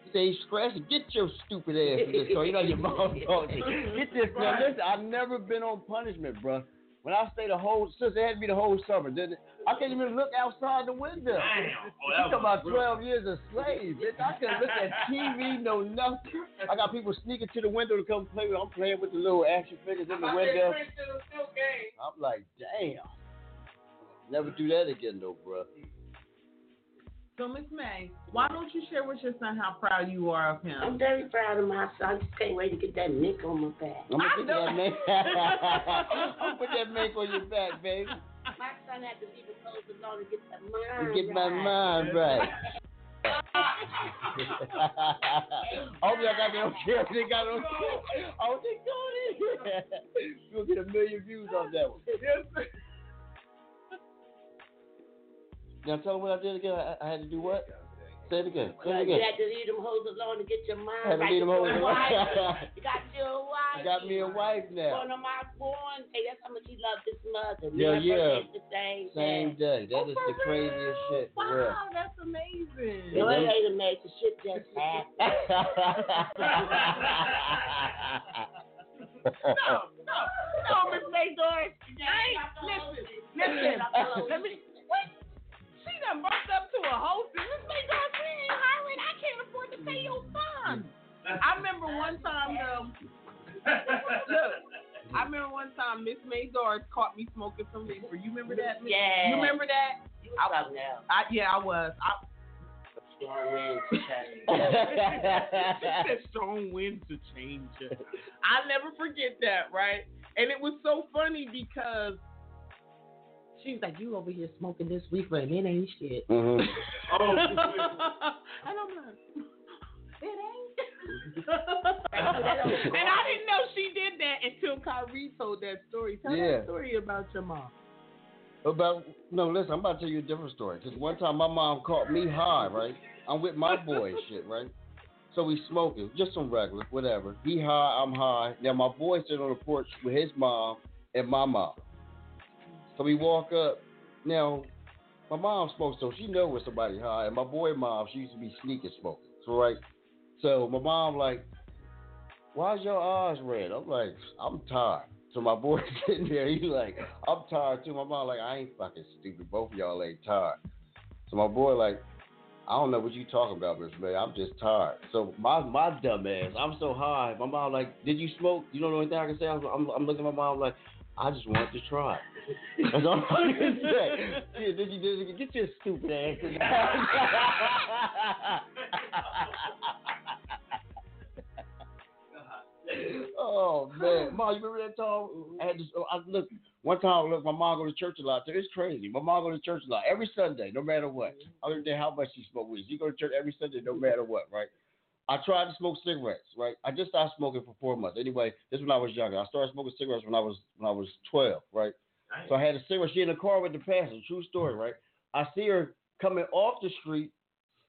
He say scratching. Get your stupid ass to this car. You know your mom talking. Get this now. Listen, I've never been on punishment, bruh. When I stayed the whole since it had to be the whole summer, didn't it? I can't even look outside the window. Damn. Oh, You talking about was rough. 12 years of slave, bitch. I couldn't look at TV, no nothing. I got people sneaking to the window to come play with. I'm playing with the little action figures in the window. I'm like, damn. Never do that again, though, bro. So, Miss May, why don't you share with your son how proud you are of him? I'm very proud of my son. I just can't wait to get that nick on my back. I'm gonna put that man. I'm put that man on your back, baby. My son had to leave his clothes alone to get the mind get my right. mind right. I hope y'all got me on camera. They got on camera. Oh, they going in here. You'll get a million views off that one. Now tell them what I did again. I, I had to do what? Say it again. Say it You again. had to leave them hoes alone to get your mind Had to right. leave them You hoes got a alone. wife. You got your wife. I got me a wife now. One of my born. Hey, that's how much he loved his mother. Yeah, Me yeah. The same, Same day. day. That is the craziest shit. For real. Wow, that's amazing. No, it ain't amazing. Shit just happened. no, no, no, Miss May Doris. I ain't, listen, listen. Let me. Wait. She done bumped up to a hostess. Miss May Doris, we ain't hiring. I can't afford to pay your son. I remember one time though. Um, look, I remember one time Miss May Doris caught me smoking some reefer. You remember that? Miss- Yeah. You remember that? You was something else. I, yeah, I was. I, Strong winds. she said strong winds to change it. I'll never forget that, right? And it was so funny because she's like, "You over here smoking this reefer and it ain't shit." Mhm. Oh, and I'm like, "It ain't." and I didn't know she did that until Karee told that story. Tell Yeah. that story about your mom. About no, listen, I'm about to tell you a different story. Cause one time my mom caught me high, right? I'm with my boy shit, right? So we smoking, just some regular, whatever. He high, I'm high. Now my boy sitting on the porch with his mom and my mom. So we walk up. Now my mom smokes, so she know when somebody high. And my boy mom, she used to be sneaking smoking. So right. So my mom like, why's your eyes red? I'm like, I'm tired. So my boy sitting there, he like, I'm tired too. My mom like, I ain't fucking stupid. Both of y'all ain't tired. So my boy like, I don't know what you talking about, Miss. I'm just tired. So my my dumb ass, I'm so high. My mom like, did you smoke? You don't know anything I can say. I'm, I'm, I'm looking at my mom like, I just want to try. That's all I can say. Did you, did you get your stupid ass? oh man, mom, you remember that time? I had to. Oh, I look one time. Look, my mom go to church a lot. It's crazy. My mom go to church a lot every Sunday, no matter what. I don't care how much she smoke weed. She go to church every Sunday, no matter what. Right? I tried to smoke cigarettes. Right? I just stopped smoking for four months. Anyway, this is when I was younger. I started smoking cigarettes when I was when I was twelve. Right? So I had a cigarette. She in the car with the passenger. True story. Right? I see her coming off the street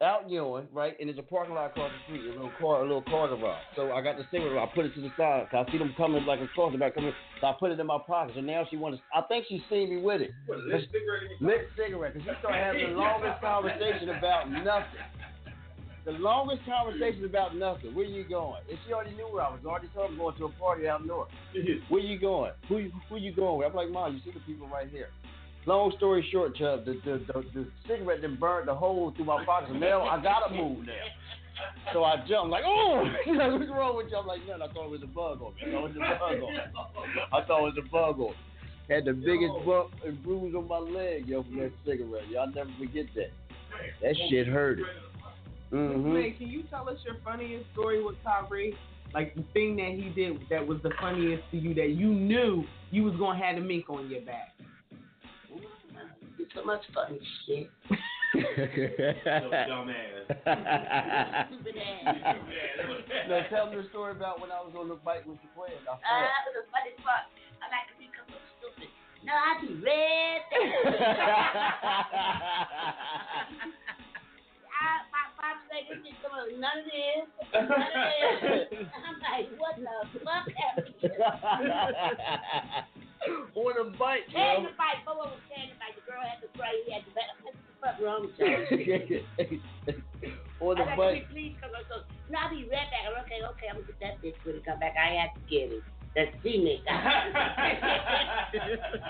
out Ewing, right? And there's a parking lot across the street, a little car, a little car garage. So I got the cigarette, I put it to the side. 'cause I see them coming like across the back coming. So I put it in my pocket. So now she wants. I think she's seen me with it. What, lit cigarette Lit cigarette. Cause she started having the longest conversation about nothing. The longest conversation about nothing. Where you going? And she already knew where I was. I already told her I'm going to a party out north. Where you going? Who you, who you going with? I'm like, Mom, you see the people right here. Long story short, Chubb, the, the, the, the cigarette then burned the hole through my pocket. Now I gotta move now. So I jumped like, oh, like, what's wrong with you? I'm like, no, I thought it was a bug on me. I thought it was a bug on me. I thought it was a bug on me. Had the biggest bump and bruise on my leg, yo, from that cigarette. Y'all never forget that. That shit hurted. Miss Mm-hmm. May, can you tell us your funniest story with Karee? Like the thing that he did that was the funniest to you that you knew you was gonna have the mink on your back. So much funny shit. dumbass. Stupid ass. no, tell me the story about when I was on the bike with your friend. I Ah, it was a funny part. I like to think I'm so stupid. No, I be red. I, my pop say is some none of this, none of this. I'm like, what the fuck happened? on a bike, Carrying yo. the bike, Bobo was carrying the. The girl had to pray. He had to back. What the fuck wrong with you? or the bike. please come on. So, no, I'll be right back. Okay, okay, I'm gonna get that bitch when it come back. I had to get it. That's scenic.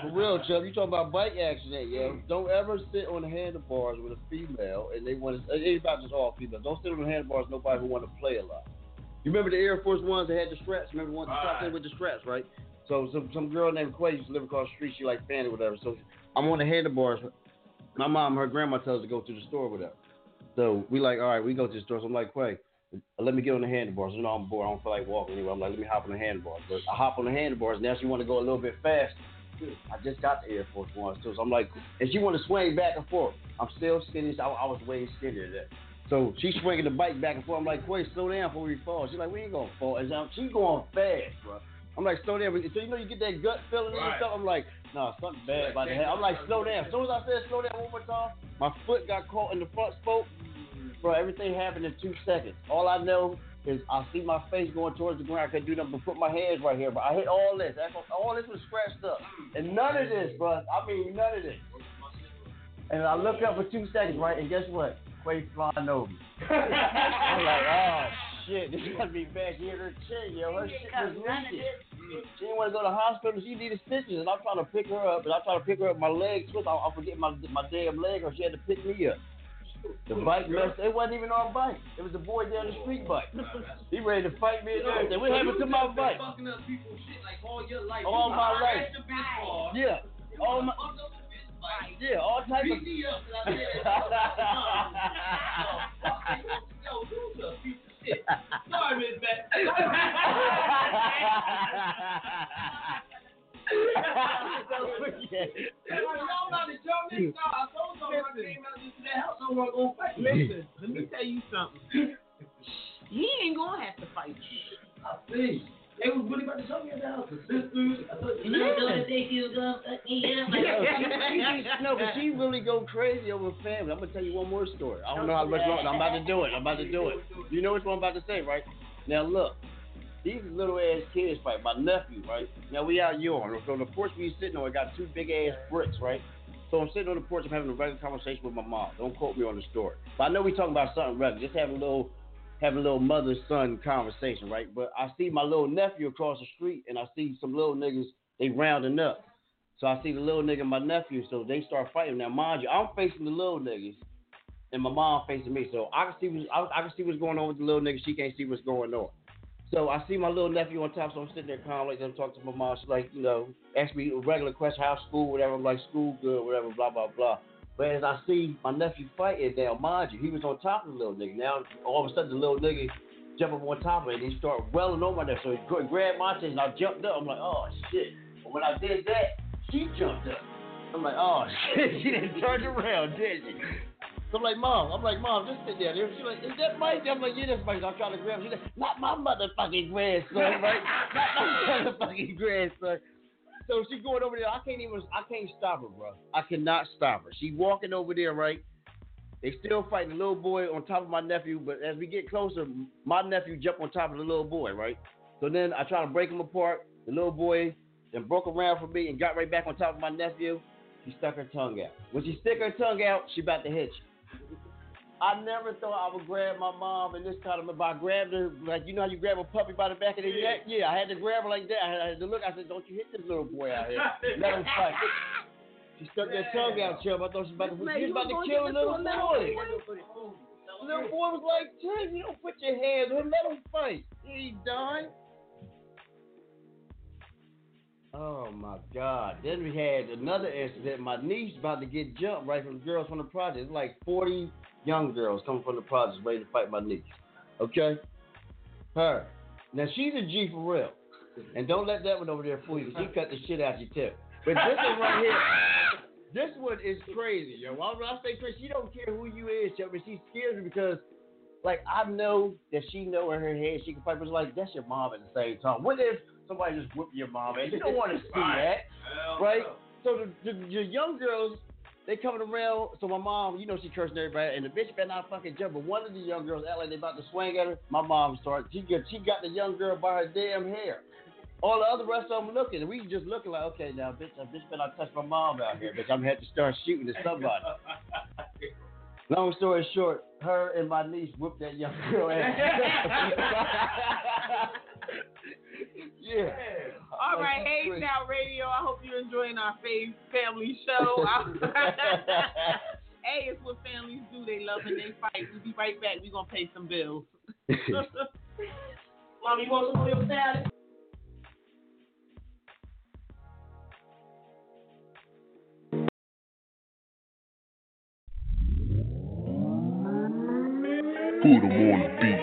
For real, Chubb, you talking about bike accident, yo. Don't ever sit on the handlebars with a female and they want to, it's not just all females. Don't sit on the handlebars nobody who want to play a lot. You remember the Air Force Ones that had the straps? Remember the ones that strapped in with the straps, right? So some some girl named Quay used to live across the street. She like Fanny, whatever. So I'm on the handlebars. My mom, her grandma tells us to go to the store with her. So we like, all right, we go to the store. So I'm like, Quay, let me get on the handlebars. You know, I'm bored. I don't feel like walking anywhere. I'm like, let me hop on the handlebars. But I hop on the handlebars. Now she want to go a little bit fast. I just got the Air Force Ones too. So I'm like, and she want to swing back and forth. I'm still skinny. So I, I was way skinnier than that. So she's swinging the bike back and forth. I'm like, wait, slow down before we fall. She's like, we ain't gonna fall. And she's going fast, bro. I'm like, slow down. So you know you get that gut feeling and stuff. I'm like, nah, something bad about to happen. I'm like, slow down. As soon as I said slow down one more time, my foot got caught in the front spoke. Bro, everything happened in two seconds. All I know is I see my face going towards the ground. I couldn't do nothing but put my hands right here. But I hit all this. All, this was scratched up. And none of this, bro. I mean, none of this. And I look up for two seconds, right? And guess what? Quay flying over me. I'm like, oh shit, this is gonna be. She hit her chin, yo. Her shit was leaking. She didn't want to go to the hospital. She needed stitches, and I'm trying to pick her up. And I'm trying to pick her up. My leg twisted. I, I forget my my damn leg, or she had to pick me up. The bike messed. It wasn't even our bike. It was a boy down the street bike. He ready to fight me and everything. What happened to my bike? Fucking up people's shit like all your life. All my life. at the bitch bar. Yeah. All my. Fucked up the bitch bike. Yeah, all type of. Beat me up go crazy over family. I'm gonna tell you one more story. I don't know how much longer. I'm about to do it. I'm about to do it. You know what I'm about to say, right? Now look, these little ass kids fight. My nephew, right? Now we out yawning. So the porch we sitting on, it got two big ass bricks, right? So I'm sitting on the porch. I'm having a regular conversation with my mom. Don't quote me on the story, but I know we talking about something regular. Just having a little, having a little mother son conversation, right? But I see my little nephew across the street, and I see some little niggas. They rounding up. So I see the little nigga my nephew, so they start fighting. Now, mind you, I'm facing the little niggas, and my mom facing me. So I can see what's, I, I can see what's going on with the little nigga. She can't see what's going on. So I see my little nephew on top, so I'm sitting there calm, like I'm talking to my mom. She's like, you know, ask me a regular question, how school, whatever. I'm like, school good, whatever, blah blah blah. But as I see my nephew fighting, now mind you, he was on top of the little nigga. Now all of a sudden the little nigga jump up on top of it, and he started welling my neck. So he gra- grabbed my chest, and I jumped up. I'm like, oh shit. But when I did that, she jumped up. I'm like, oh shit, she didn't turn around, did she? So I'm like, mom, I'm like, mom, just sit down there. She's like, is that Mike? I'm like, yeah, that's Mike. I'm trying to grab him. She's like, not my motherfucking grandson, right? not my motherfucking grandson. So she going over there. I can't even. I can't stop her, bro. I cannot stop her. She walking over there, right? They still fighting the little boy on top of my nephew, but as we get closer, my nephew jump on top of the little boy, right? So then I try to break him apart. The little boy then broke around for me and got right back on top of my nephew. She stuck her tongue out. When she stick her tongue out, she about to hit you. I never thought I would grab my mom in this kind of. If I grabbed her, like you know how you grab a puppy by the back of the neck. Yeah, I had to grab her like that. I had, to look. I said, "Don't you hit this little boy out here? Let him fight." She stuck that tongue out, Chubb. I thought she was about to, she was about to kill a little boy. Little boy was like, "Tim, you don't put your hands on him. Let him fight. He ain't done." Oh my God! Then we had another incident. My niece about to get jumped right from the girls from the project. It's like forty young girls coming from the project ready to fight my niece. Okay, her. Now she's a G for real, and don't let that one over there fool you. She cut the shit out your tip. But this one right here, this one is crazy, yo. Why when I say crazy, she don't care who you is, yo, but she scares me because, like, I know that she know in her head she can fight, but like that's your mom at the same time. What if somebody just whip your mom? And you don't want to see that, right? So the, the, the young girls, they coming around. So my mom, you know, she cursing everybody, and the bitch better not fucking jump. But one of the young girls act like they about to swing at her. My mom started. She got she got the young girl by her damn hair. All the other rest of them looking, and we just looking like, okay, now, bitch, uh, bitch better not touch my mom out here, bitch. I'm gonna have to start shooting at somebody. Long story short, her and my niece whooped that young girl ass. yeah. All right, hey now radio. I hope you're enjoying our fave family show. hey, it's what families do. They love and they fight. We'll be right back. We're gonna pay some bills. Mom, you want some real salad? Put 'em on the beat,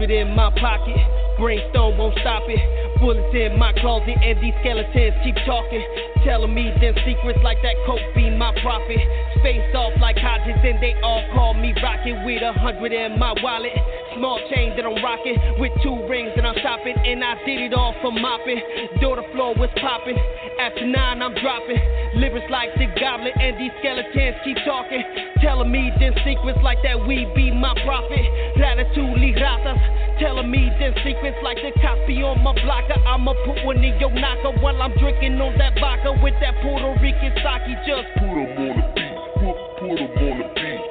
Hundred in my pocket, brainstorm won't stop it. Bullets in my closet, and these skeletons keep talking. Telling me them secrets like that coke be my profit. Space off like Hodges, and they all call me rockin' with a hundred in my wallet. Small chain that I'm rocking with two rings that I'm shopping, and I did it all for mopping. Door the floor was popping. After nine, I'm dropping. Lyrics like the goblin, and these skeletons keep talking. Telling me them secrets like that we be my profit. Ratatouille ratas. Telling me them secrets like the cops be on my blocker. I'ma put one in your knocker while I'm drinking on that vodka with that Puerto Rican sake. Just Put 'em on the beat, put put 'em on the beat,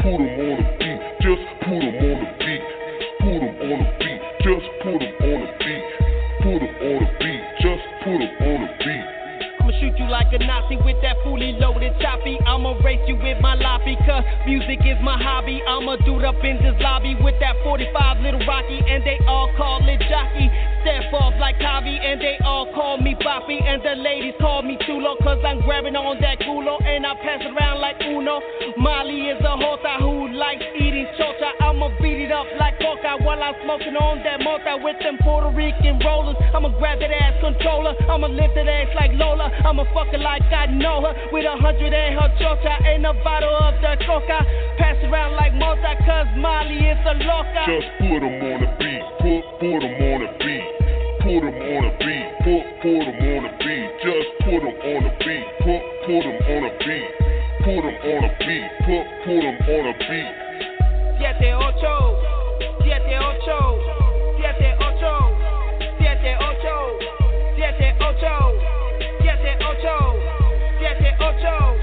put 'em on the beat, just put 'em on the beat, put 'em on the beat, just put 'em on the beat, put 'em on the beat, just put 'em on the beat. I'ma shoot you like a Nazi with that fully loaded choppy. I'ma race you with my lobby, cause music is my hobby. I'ma do up in this lobby with that 45 little Rocky, and they all call it jockey. Step off like Javi, and they all call me Boppy. And the ladies call me Chulo, cause I'm grabbing on that culo, and I pass around like Uno. Molly is a hota who likes eating chocha. I'ma beat it up like coca while I'm smoking on that mota with them Puerto Rican rollers. I'ma grab that ass controller, I'ma lift that ass like Lola. I'ma fuck like I know her with a hundred in her chocha and a bottle of the coca. Pass around like mota, cause Molly is a loca. Just put 'em on the beat, put put 'em on the beat, put 'em on the beat, put put 'em on the beat, just put 'em on the beat, put put 'em on the beat, put 'em on the beat, put put 'em on the beat. Siete ocho, siete ocho, siete ocho, siete ocho, siete ocho, siete ocho, siete ocho,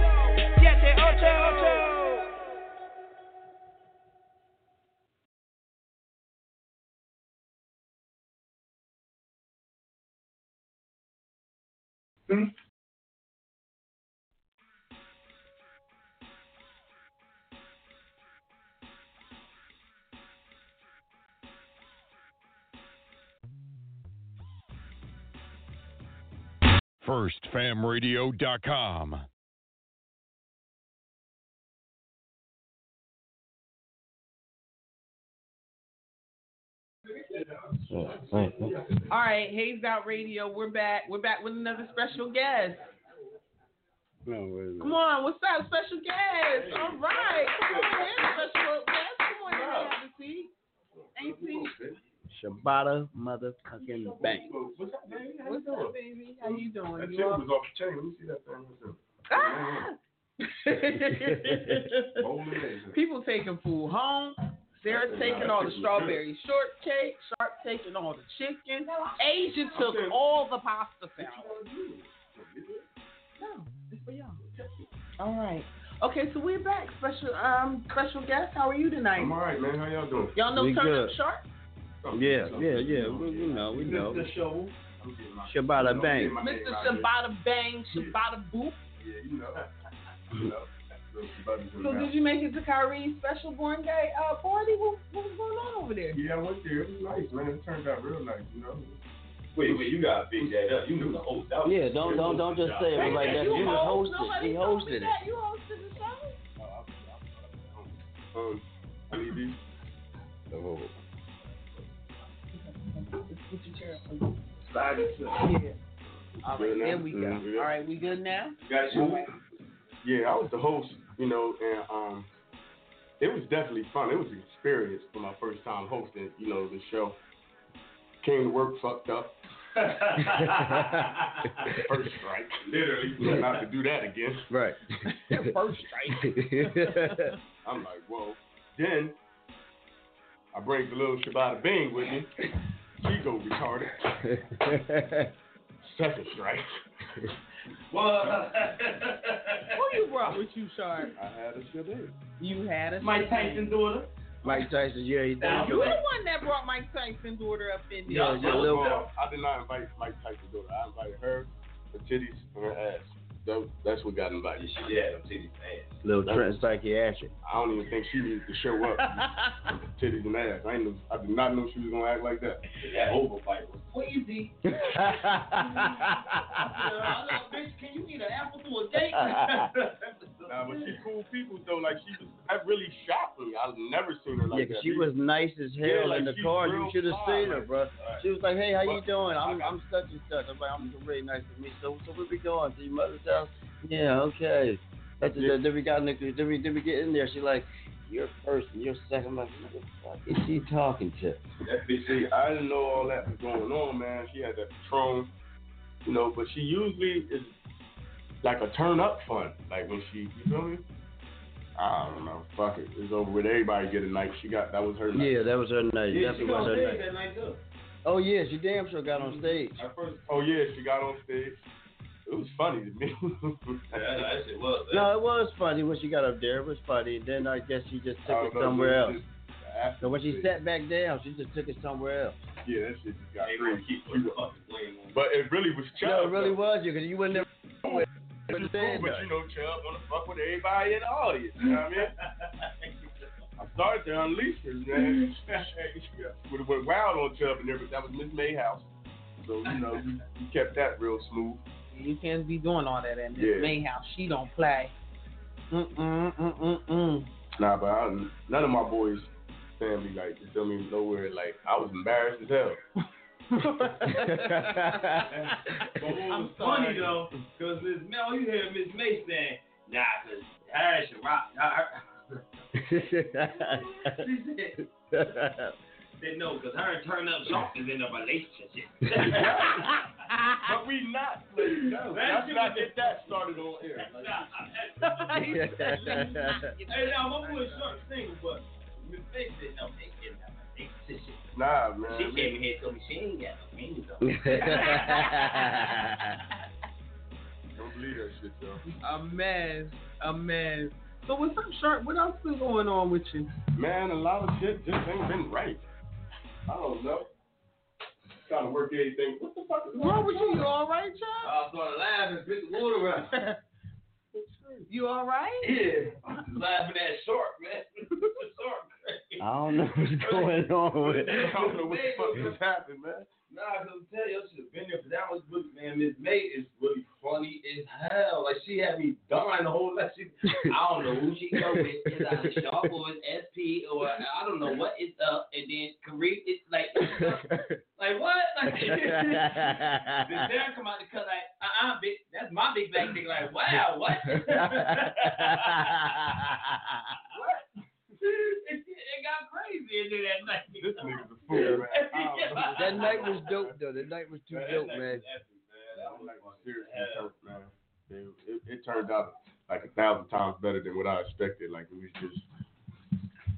FirstFamRadio.com. All right, Hazed Out Radio. We're back. We're back with another special guest. Come on, what's up, special guest? All right, come on in, special guest. Come on in, have a seat. Ain't seen. Shabata motherfucking bang. What's up, baby? How you doing? That You chain all- was off the chain. Let me see that thing. What's up? Ah! Bowling days. People taking food home. Sarah taking all the strawberry shortcake. Sharp taking all the chicken. Asia took all the pasta salad. No, it's for y'all. All right. Okay, so we're back. Special um special guest. How are you tonight? I'm all right, man. How y'all doing? Y'all know We Turn Up good. Sharp? Yeah, yeah, yeah. We, we know, we know. Mr. Show. Shabata bang. Mr. Shabata Bang, Shabata Boop. Yeah, you know. You know. Those buttons in So the did you make it to Karee's special born day uh, party? What, what was going on over there? Yeah, I went there. It was nice, man. It turned out real nice, you know. Wait, wait, you gotta big that up. You knew the host. That was- Yeah, don't don't don't just say it like that. You just hosted. Nobody He hosted it. that. You hosted the show? Um, I. Oh. Put your chair up. Slide it to Yeah. All right, there we go. Mhm. All right, we good now? Got you. Yeah, I was the host, you know, and um, it was definitely fun. It was an experience for my first time hosting, you know, the show. Came to work fucked up. first strike, literally. Know, not to do that again. Right. First strike. I'm like, whoa. Then I bring the little Shabata Bing with me. She go retarded. Second strike. What? Who you brought with you, Sharp? I had a shit You had a Mike Tyson's daughter. Mike Tyson, yeah, he did. You the one that brought Mike Tyson's daughter up in there. Yeah, yeah, little- Well, I did not invite Mike Tyson's daughter. I invited her, her titties, and her ass. That, that's what got invited. She did have them titties and ass. Little Trenton Psychiatric. I don't even think she needed to show up. titties and ass. I, ain't know, I did not know she was gonna act like that. That over fight was crazy. I know, bitch, can you eat an apple to a date? Nah, but she cool people though. Like she was, that really shocked me. I've never seen her yeah, like 'cause that. she was nice as hell Yeah, like, in the car. You should have seen her, like- bro. She was like, "Hey, how you doing? I'm I'm such and such." I'm like, "I'm really nice to meet." So, so where we going? To your mother's house? Yeah, okay. That's Yeah. Then we got then we then we get in there. She like, "You're first and you're second. I'm like, "Who the fuck is she talking to?" That bitch, see, I didn't know all that was going on, man. She had that Patron, you know, but she usually is like a turn up fun. Like when she, you feel me? I don't know. Fuck it. It's over with. Everybody get a night. She got that was her night. Yeah, that was her night. Yeah, she Definitely was got her night. that night too. Oh yeah, she damn sure got on stage. At first, Oh yeah, she got on stage. It was funny to me. yeah, that shit was. No, it was funny when she got up there. It was funny. And then I guess she just took oh, it know, somewhere else. So when she after- sat back down, she just took it somewhere else. Yeah, that shit just got They crazy. gonna keep putting fucking blame. But it really was Chubb. No, it really though. was you because you wouldn't have. But you know, Chubb wanna fuck with everybody in the audience. You know what I mean? I started to unleash her, man. Would have went wild on Chubb and everything. That was Miss Mayhouse. So, you know, we, we kept that real smooth. You can't be doing all that in Miss Yeah. Mayhouse. She don't play. Mm mm mm mm mm. Nah, but I, none of my boys' family, like, you feel me, nowhere, like, I was embarrassed as hell. But what was funny though, because Miss May, all you hear Miss May saying, nah, cause Harris and Rock, nah, she said, said no, cause her and Turn Up Sharp is in a relationship. but we not, like, no, That let's not get that started on air. Like, hey, now my boy Sharp single, but Miss May said no, they getting a relationship. nah, man. She came in here and told me she ain't got no means though. Don't believe that shit, yo. A mess. A mess. So what's up, Sharp? What else been going on with you? Man, a lot of shit just ain't been right. I don't know. Trying to work anything. What the fuck is What's wrong with you? You all right, Chuck? I started laughing, spit the water around. You all right? Yeah, I'm laughing at Sharp, man. Sharp. I don't know what's going on with I don't know what the fuck just happened, man. Nah, cause I'm telling you, I should have been there, but that was really, man, Miss May is really funny as hell. Like, she had me dying the whole night. She, I don't know who she go with. It's either Sharp or it's SP or I don't know what it's up. And then Kareem, it's like, like what? Like, then come out and cut like, uh-uh, big, that's my big black nigga. Like, wow, what? what? It, it got crazy in there that night. This nigga's a fool, man. I that night was dope though. That night was too dope, man. That night was seriously dope, man. It, it, it turned out like a thousand times better than what I expected. Like it was just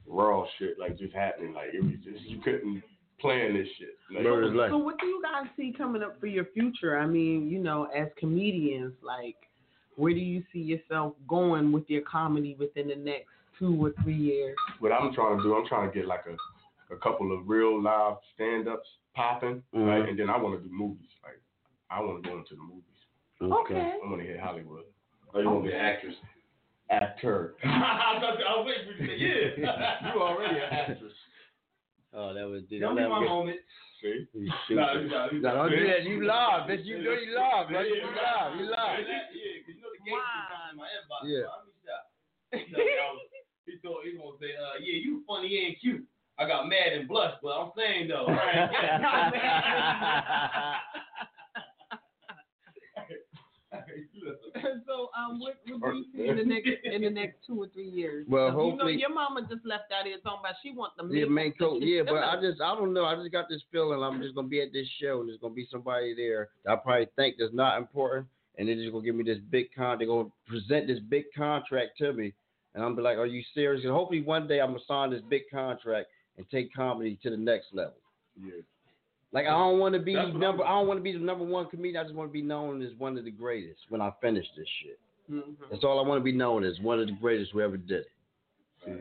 raw shit, like just happening. Like it was just you couldn't plan this shit. Like, So what do you guys see coming up for your future? I mean, you know, as comedians, like where do you see yourself going with your comedy within the next two or three years? what I'm trying to do, I'm trying to get like a, a couple of real live stand ups popping, Mhm. right? And then I want to do movies. Like I want to go into the movies. Okay. I want to hit Hollywood. Oh, you want to be an actress? Actor. I thought I was waiting for you to say yeah. you already an actress. Oh, that was. Tell me my moment. See? You Nah, stupid. you got- you No, don't do that. You live, bitch. You know you live, bro. You Yeah, live. You live. Yeah, because you know the gangster comes in my inbox. Yeah. so I reached out. He told me I was- He thought he gonna say, uh, yeah, you funny and cute. I got mad and blushed, but I'm saying though. Right? so, um, what, what do you see in the next in the next two or three years? Well, So, you know, hopefully- your mama just left out here talking about she want the Yeah, main coat. Yeah, but I just I don't know. I just got this feeling I'm just gonna be at this show and there's gonna be somebody there that I probably think that's not important, and they're just gonna give me this big con. They're gonna present this big contract to me, and I'm be like, "Are you serious?" And hopefully one day I'm gonna sign this big contract and take comedy to the next level. Yeah. Like I don't want to be That's number. I don't want to be the number one comedian. I just want to be known as one of the greatest when I finish this shit. Mm-hmm. That's all I want to be known as one of the greatest who ever did it. See,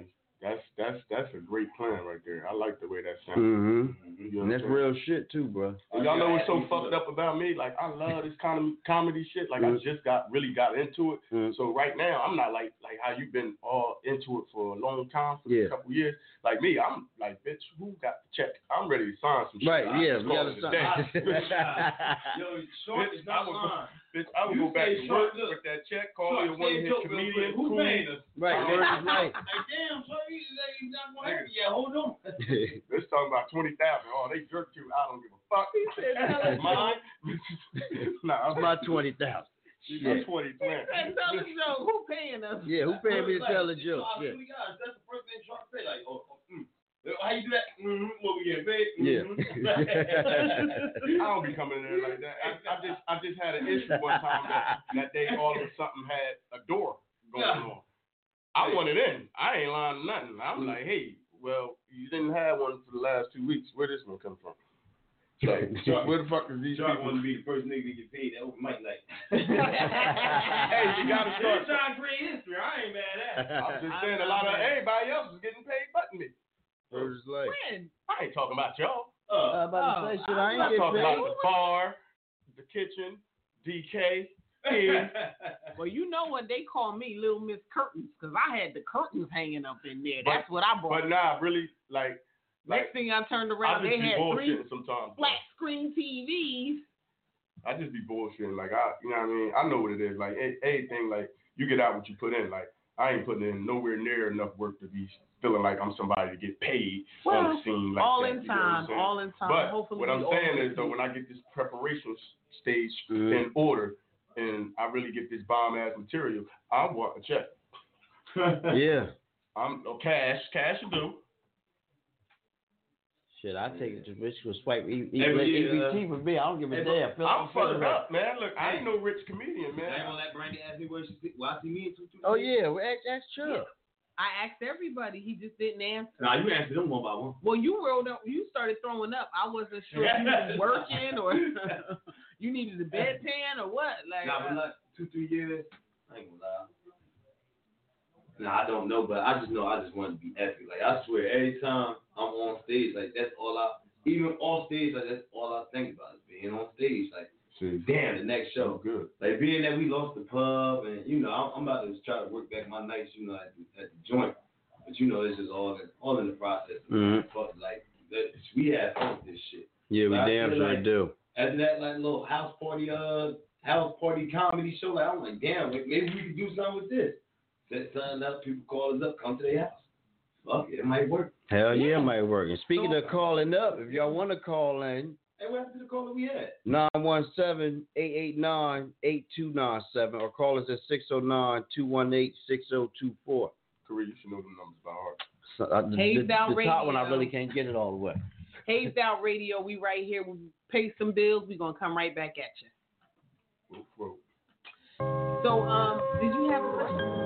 that's that's that's a great plan right there. I like the way that sounds. Mm-hmm. You know And that's saying? real shit too, bro. And y'all know what's so fucked up about me? Like I love this comedy comedy shit. Like I Mhm. just got really got into it. Mhm. So right now I'm not like like how you've been all into it for a long time for Yeah. a couple years. Like me, I'm like bitch, who got the check? I'm ready to sign some shit. Right, I yeah, we gotta sign. Yo, short Bitch, is not I would go- lying. Bitch, I would You go back say to short, work look. with that check, call Short, me a one say hit joke real comedian. quick. Who cool. paying us? Right, word is right. Like, damn, so he's he's not gonna help you. Yeah, hold on. Let's talk about twenty thousand. Oh, they jerked you. I don't give a fuck. He said, "Tell us, mine." nah, That's my twenty thousand. She's my Shit. twenty plan. Hey, tell us, Joe, who paying us? Yeah, who paying me to Like, tell a so joke? Yeah. swear to God, that's the first thing Shark say. Like, oh, oh mm. How you do that? Mm-hmm. What we get paid? Yeah. Mm-hmm. I don't be coming in there like that. I, I just I just had an issue one time that, that they all of a sudden had a door going Yeah. on. I wanted in. I ain't lying to nothing. I'm like, hey, well, you didn't have one for the last two weeks. Where this one come from? So, so where the fuck is these Shark people? want to be the first nigga to get paid at open mic night. hey, you gotta start. trying to create history. I ain't mad at it. I'm just saying a lot of everybody else is getting paid but me. Word is like. When? I ain't talking about y'all. I about to uh, say shit. I I'm ain't talking getting about the bar, the kitchen, DK, King. Well, you know what they call me, Little Miss Curtains, because I had the curtains hanging up in there. That's what I brought. But nah, really, like, like Next thing I turned around, just they had three bullshitting sometimes. flat screen TVs. I just be bullshitting. Like I, you know what I mean? I know what it is. Like a- anything, like you get out what you put in. Like I ain't putting in nowhere near enough work to be feeling like I'm somebody to get paid on Well, the scene like all that. in you know what time, all in time. But Hopefully what I'm saying is though, when I get this preparation s- stage Mhm. in order, and I really get this bomb ass material, I want a check. Yeah. I'm no cash, cash you do. Shit, I take it to bitch go swipe E- E- Every year, EBT for me. I don't give a Hey, damn. Fill I'm fill fucked up, man. Look, I ain't no rich comedian, man. I ain't gonna let Brandy ask me where she see, why see me in two two. Oh yeah, well, ask, ask Chubb. I asked everybody, he just didn't answer. Nah, you answer them one by one. Well, you rolled up, you started throwing up. I wasn't sure if you was working or you needed a bedpan or what. Like, Nah, but like two three years, I ain't gonna lie. Nah, I don't know, but I just know I just want to be epic. Like I swear, every time I'm on stage, like that's all I. Even off stage, like that's all I think about is being on stage. Like, See, damn, the next show. good. Like being that we lost the pub, and you know, I'm, I'm about to try to work back my nights, you know, at the, at the joint. But you know, this is all in, all in the process. Mhm. But like, we had fun with this shit. Yeah, we But damn sure like do. After that, like little house party, uh, house party comedy show, like I'm like, damn, like, maybe we could do something with this. Set something up, people call us up, come to their house. Fuck it, it might work. Hell yeah, it might work. And speaking of calling up, if y'all want to call in, Hey, what happened to the caller we had? 917-889-8297 or call us at 609-218-6024. Karee, you should know the numbers by heart. So, uh, the, Hazed the, Out the top one, I Radio. really can't get it all the way. Hazed Out Radio, we right here. We pay some bills. we going to come right back at you. Whoop, whoop. So, um, did you have a question?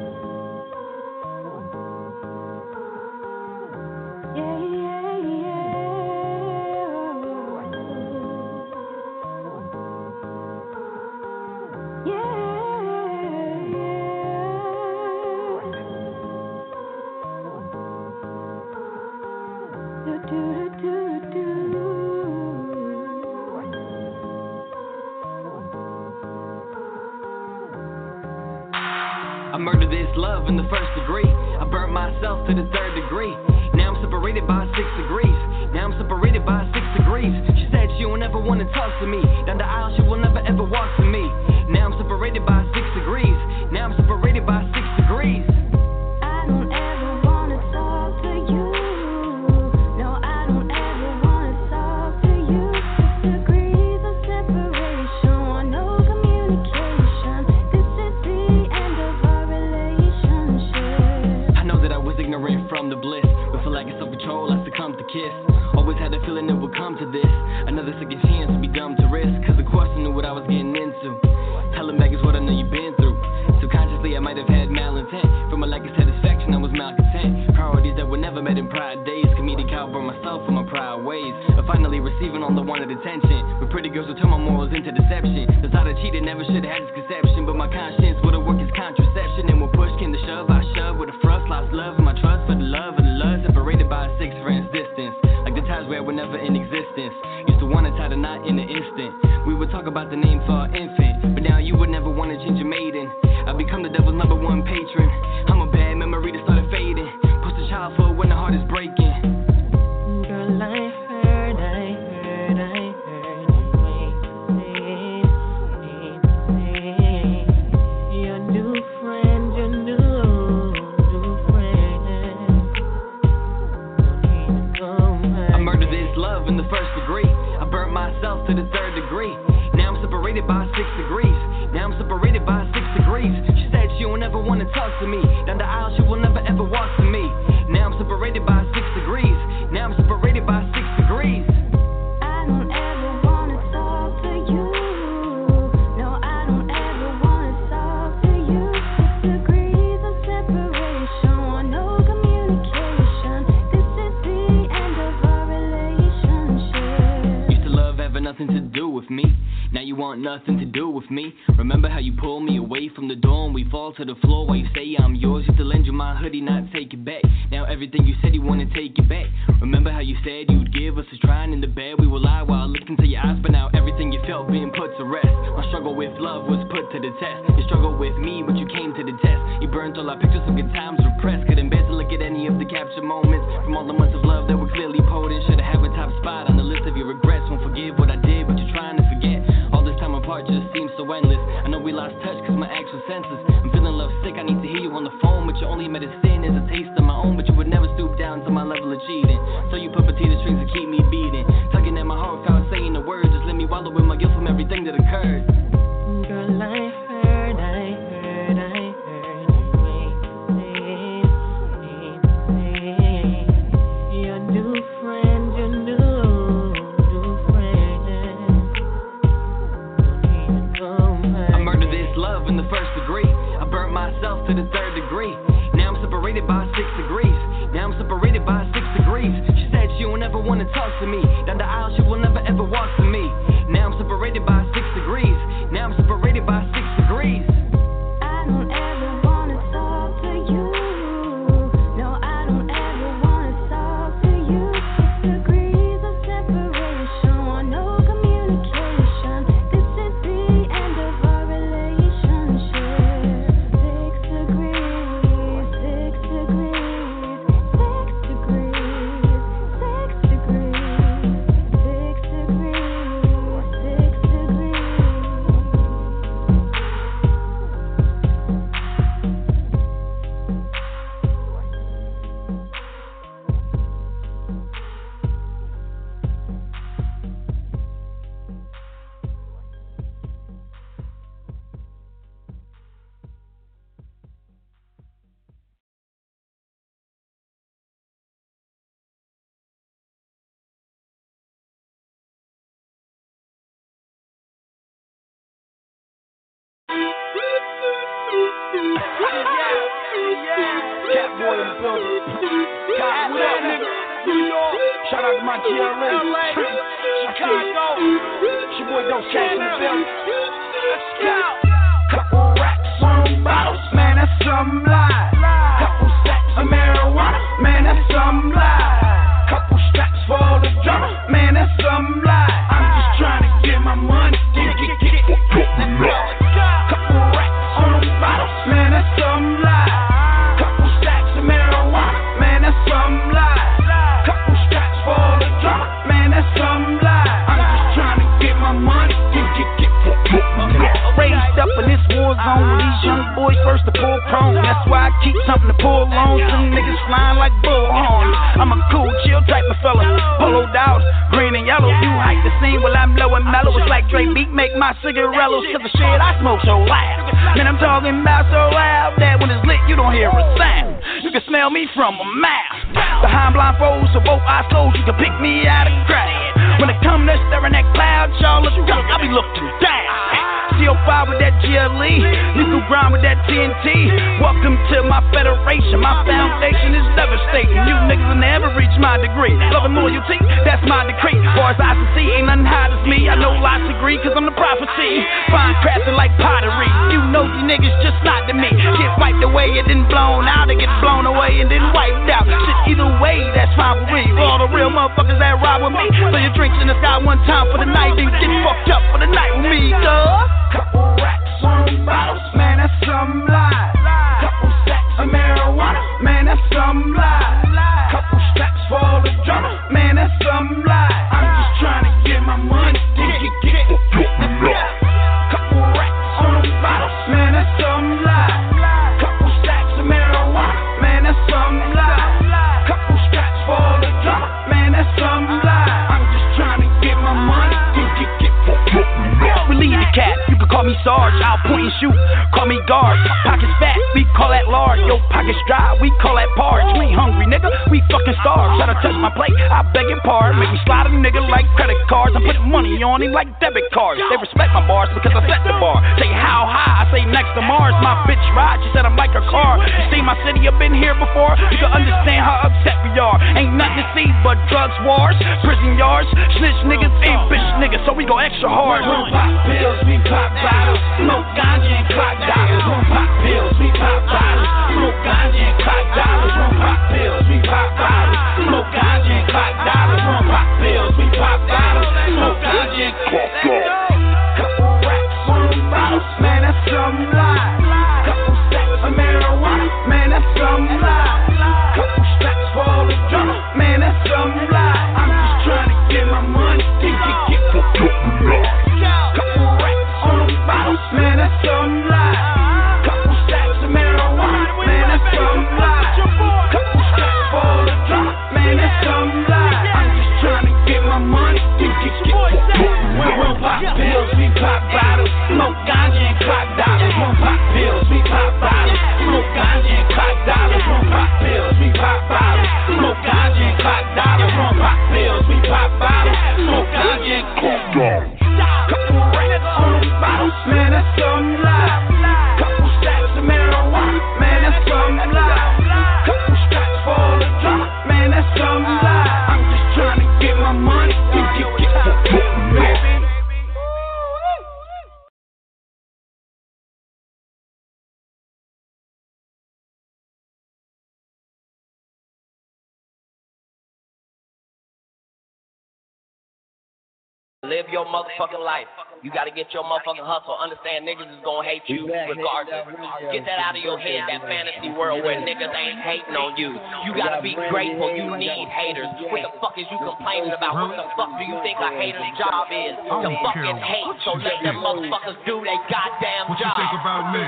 Live your motherfucking life. You gotta get your motherfucking hustle. Understand niggas is gonna hate you regardless. Get that out of your head, that fantasy world where niggas ain't hating on you. You gotta be grateful. You need haters. What the fuck is you complaining about? What the fuck do you think a hater's job is? To fucking hate. So let them motherfuckers do their goddamn job. What you think about me?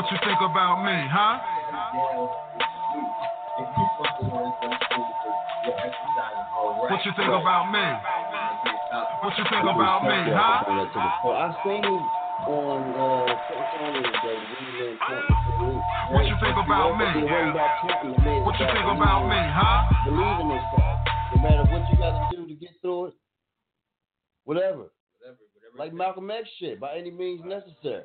What you think about me, huh? What you think about me? What you think about me, huh? I seen him on uh, social media, What you think about me? What you think about me, huh? Believe in yourself. No matter what you got to do to get through it, whatever. Like Malcolm X shit, by any means necessary.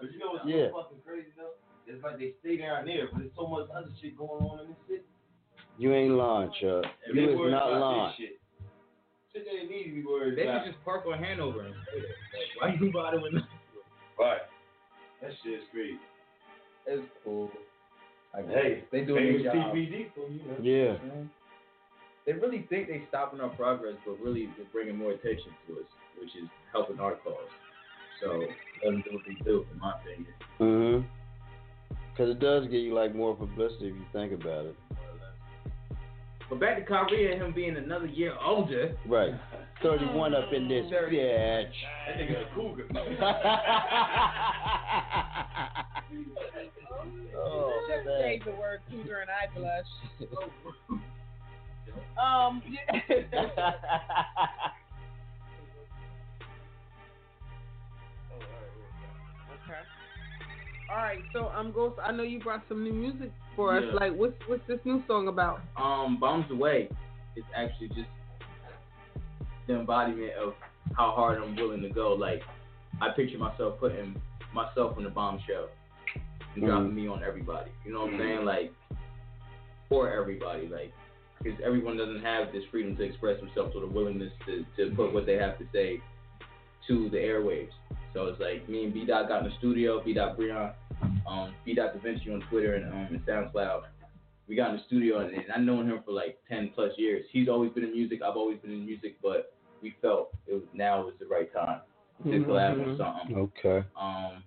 But you know what's Yeah. so fucking crazy though? It's like they stay down there, but there's so much other shit going on in this city. You ain't lying, Chuck. You is not about lying. this shit. Shit they need to be worried They about. could just park on Hanover and stay there. Like, why you bothering? Right. That shit's crazy. It's cool. I guess. Hey, they doing their job. TPD for you. know. Yeah. They really think they stopping our progress, but really they're bringing more attention to us, which is helping our cause. So let them do what they do, in my opinion. Mm-hmm. Because it does get you like more publicity if you think about it. But back to Kyrie and him being another year older. Right. 31 up in this bitch. That nigga a cougar. Oh, Just man. say the word cougar and I blush. um. Yeah. okay. All right. So um, Ghost. I know you brought some new music for us. Yeah. Like, what's what's this new song about? Um, Bombs Away is actually just the embodiment of how hard I'm willing to go. Like, I picture myself putting myself in the bombshell and dropping me on everybody. You know what I'm saying? Like for everybody, like because everyone doesn't have this freedom to express themselves or the willingness to, to put what they have to say to the airwaves. So it's like me and B Dot got in the studio, B Dot Breon, um, B Dot Da Vinci on Twitter and um and SoundCloud. We got in the studio and, and I've known him for like ten plus years. He's always been in music, I've always been in music, but we felt it was now was the right time to Mhm, collab on something. Okay. Um,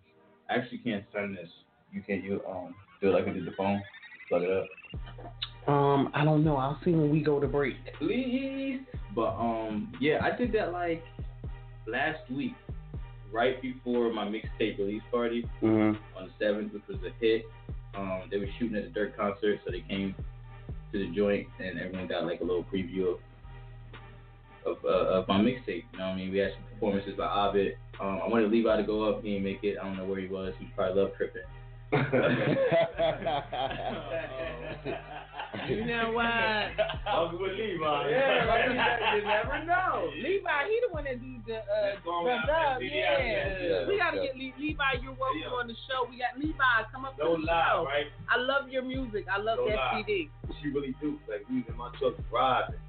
I actually can't send this. You can't. You um do it like I did the phone. Plug it up. Um, I don't know. I'll see when we go to break. Please. But um, yeah, I did that like last week, right before my mixtape release party Mhm. on the seventh, which was a hit. Um, they were shooting at the Dirt concert, so they came to the joint, and everyone got like a little preview of of, uh, of my mixtape. You know what I mean? We had some performances by Ovid. Um, I wanted Levi to go up. He didn't make it. I don't know where he was. He probably love tripping. You know what? Welcome with Levi. Yeah, like you, you never know. Levi, he the one that do the uh, going the out Yeah. yeah, we gotta yeah. get Le- Levi. You're welcome Yeah. on the show. We got Levi. Come up No to the lie, show. right? I love your music. I love No that lie. CD. She really do. Like we was in my truck driving.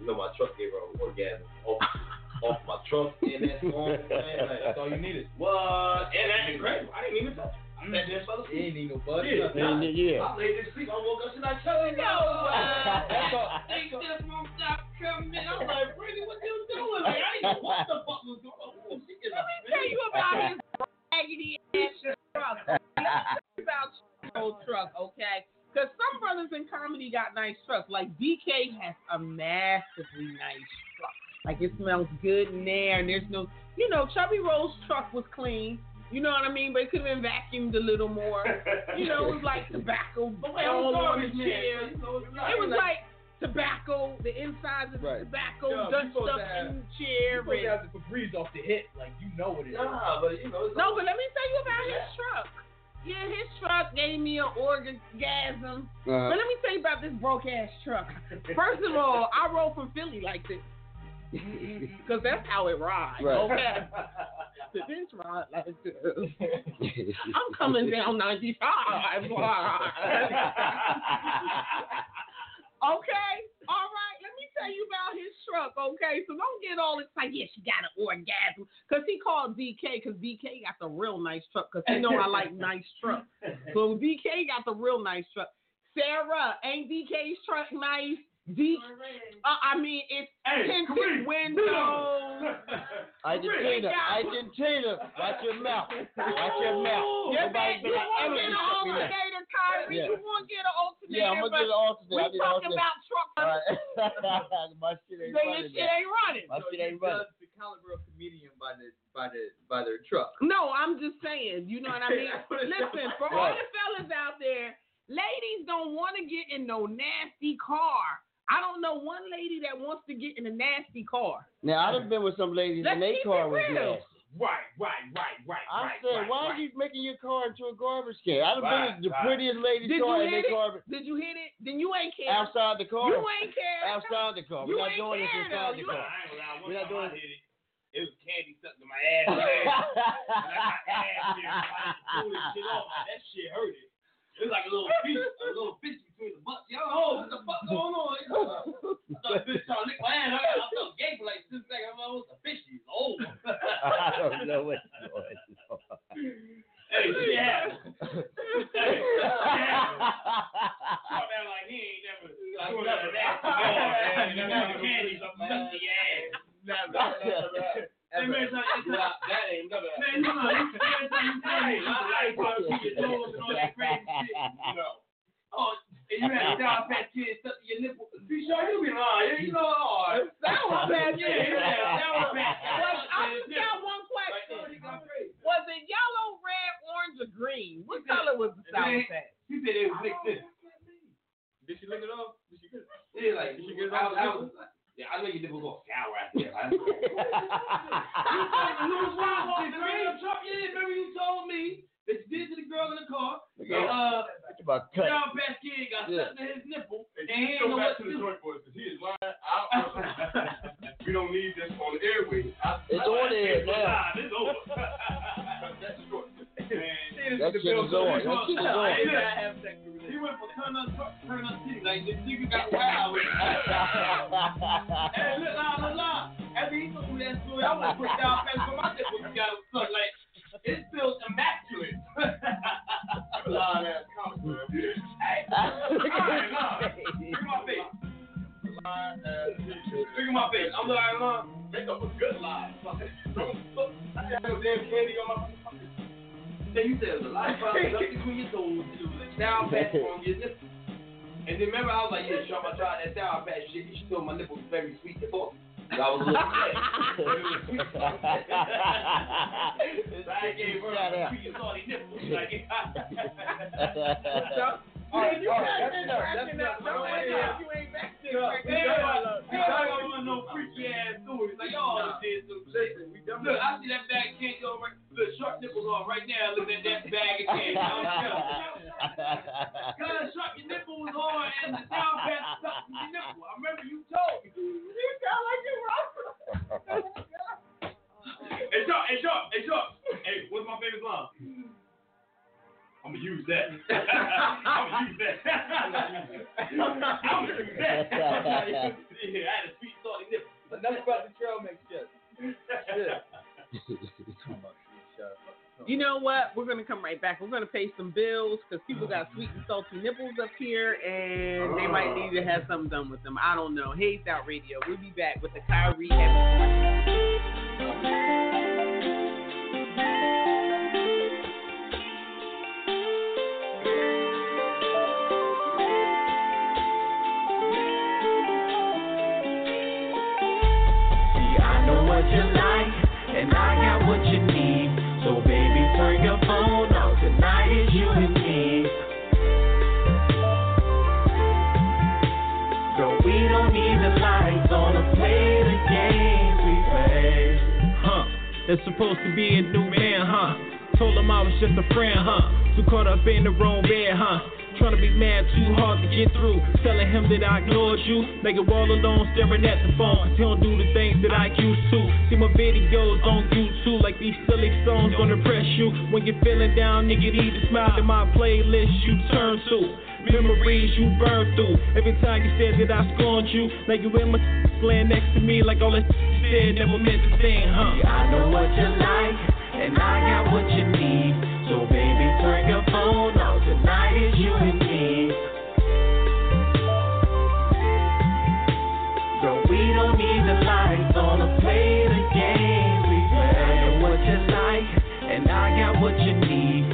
You know my truck gave her an orgasm off, off my truck and that song. Man, like, that's all you needed. What? And that's incredible. I didn't even touch it. I sat there and fell asleep. ain't need no buzz. Yeah, Yeah, nah. yeah. I laid there sleep. I woke up and I tell you, No, That's all. They just won't stop coming. I'm like, Brittany, what you doing? Like, I didn't know what the fuck was going on. Oh, she just Let me tell you about his raggedy ass truck. Let me tell you about your old truck, okay? Because some brothers in comedy got nice trucks. Like DK has a massively nice truck. Like it smells good in there, and there's no, you know, Chubby Roll's truck was clean. You know what I mean? But it could have been vacuumed a little more. You know, it was like tobacco But all on the chair. You It was like tobacco, the insides of the Right. tobacco, Yeah, you dust supposed up have- in the chair. You supposed to and- have the Febreze off the hit, like you know it is. Nah, but you know. It's No, but let me tell you about his truck. Yeah, his truck gave me an orgasm. Uh-huh. But let me tell you about this broke ass truck. First of all, I roll from Philly like this. Because that's how it rides. Right. Okay. The bitch ride like this. I'm coming down 95. okay? All right. Let me tell you about his truck, okay? So don't get all excited. Yeah, she got an orgasm. Because he called DK because DK got the real nice truck because he know I like nice trucks. So DK got the real nice truck. Sarah, ain't DK's truck nice? D, uh, I mean, it's Hey, tinted Kareem, windows. Argentina, Argentina, watch your mouth, watch your mouth. You Nobody's bet you like, won't get an shut me down. alternator, Kyrie. Yeah. You won't get an alternator. Yeah, I'm gonna get an but alternate. We I need talking alternate. about truck. All right. My shit ain't Say running. this shit ain't running. My shit ain't running. the caliber of comedian by the by the by their truck. No, I'm just saying. You know what I mean? Listen, for all the fellas out there, ladies don't want to get in no nasty car. I don't know one lady that wants to get in a nasty car. Now I've been with some ladies Let's and their keep car it was real. nasty. Right, right, right, right, I right. said, right, why right. are you making your car into a garbage can? I done Right, been with the right. prettiest lady's Did you car and hit their it? Did you hit it? Then you ain't care. outside the car. You ain't care. Outside the car. You We're not ain't doing this care, inside though. the You car. I ain't gonna. One We're not time I doing hit it. It was candy stuck to my ass. and I got ass here. I had to this shit off. That shit hurted. It was like a little piece, a little bitch the butts. Yo, oh, what the fuck going on? Uh, I thought bitch trying to lick my ass. I, I gay for like two seconds. I was a fishy. It's over. I don't know what's going on. Hey, shit happened. Hey, shit happened. Talk about like he ain't never doing nothing nasty man. You know, candy to your ass. Hey, man, son, it's not- that ain't never. Man, no, can't tell you tell me. Ain't trying to keep your nose and all that crazy shit. You know. Oh, and you had a down fat kid stuck to your nipple. See, sure, you be lying. You know, all right. Sour Patch Yeah, yeah, sour patch. Was, bad. I just got one question. Was it yellow, red, orange, or green? What color was the Sour Patch? She said it was mixed in. Did she lick it off? Did she get it? Yeah, like, did she get it off? I was, yeah, I know your nipple go sour after that. You was wrong off the radio truck. Yeah, remember you told me that you did to the girl in the car. Yeah. Uh, It's about cut. Down Patch got Yeah. stuck to his nipple, and he go ain't know back what to to the do. joint boys because he is lying out. we don't need this on the airways. I, It's I, on the air now. live, It's over. That's short. Man, That shit is on. That shit is on. He went from turn up, turn up city. Like, this nigga got wild. Hey, look, nah, nah, nah. After he told me that story, I want to put down fast for my nipple. You got to suck. Like, it feels immaculate. Lying ass man. Hey, look at my face. Lying ass. Look at my face. I'm lying, lying. Make up a good lie. I got no damn candy on my fucking then you said it was a lot of between your toes, was a sour patch on your nipples. And then remember, I was like, yeah, Sean, I tried that sour patch shit. You should told my nipples very sweet fuck. I was a little upset. But it was sweet. so I gave her a sweet and salty nipples. Like, Hey, you got enough, that's enough. No, you ain't back there Yeah, cracking yeah, up. yeah, I don't want no freaky ass stories. Like y'all did some shit. Look, I see that bag of candy on right. Look, sharp nipples on right now. Looking at that bag of candy. Cause sharp your nipple was on and the sound patch stuck your nipple. I remember you told me. You sound like you Hey sharp, hey sharp, hey sharp. Hey, what's my favorite line? I'm gonna use that. I'm gonna use that. I'm gonna use that. yeah, I had a sweet salty nipple. Enough about the trail mix shit. You know what? We're gonna come right back. We're gonna pay some bills because people got sweet and salty nipples up here, and they might need to have something done with them. I don't know. Hazed Out Radio. We'll be back with the Kyrie Heavy. It's supposed to be a new man, huh? Told him I was just a friend, huh? Too caught up in the wrong bed, huh? Trying to be mad too hard to get through. Telling him that I ignored you. Make it all alone, staring at the phone. He don't do the things that I used to. See my videos on YouTube, like these silly songs gonna impress you. When you're feeling down, nigga, need to smile to my playlist you turn to. Memories you burn through. Every time you said that I scorned you, now you in my laying next to me like all that said never meant to say, huh? I know what you like, and I got what you need. So baby, turn your phone off. Tonight is you and me. Girl, we don't need the lights on to play the games we play. I know what you like, and I got what you need.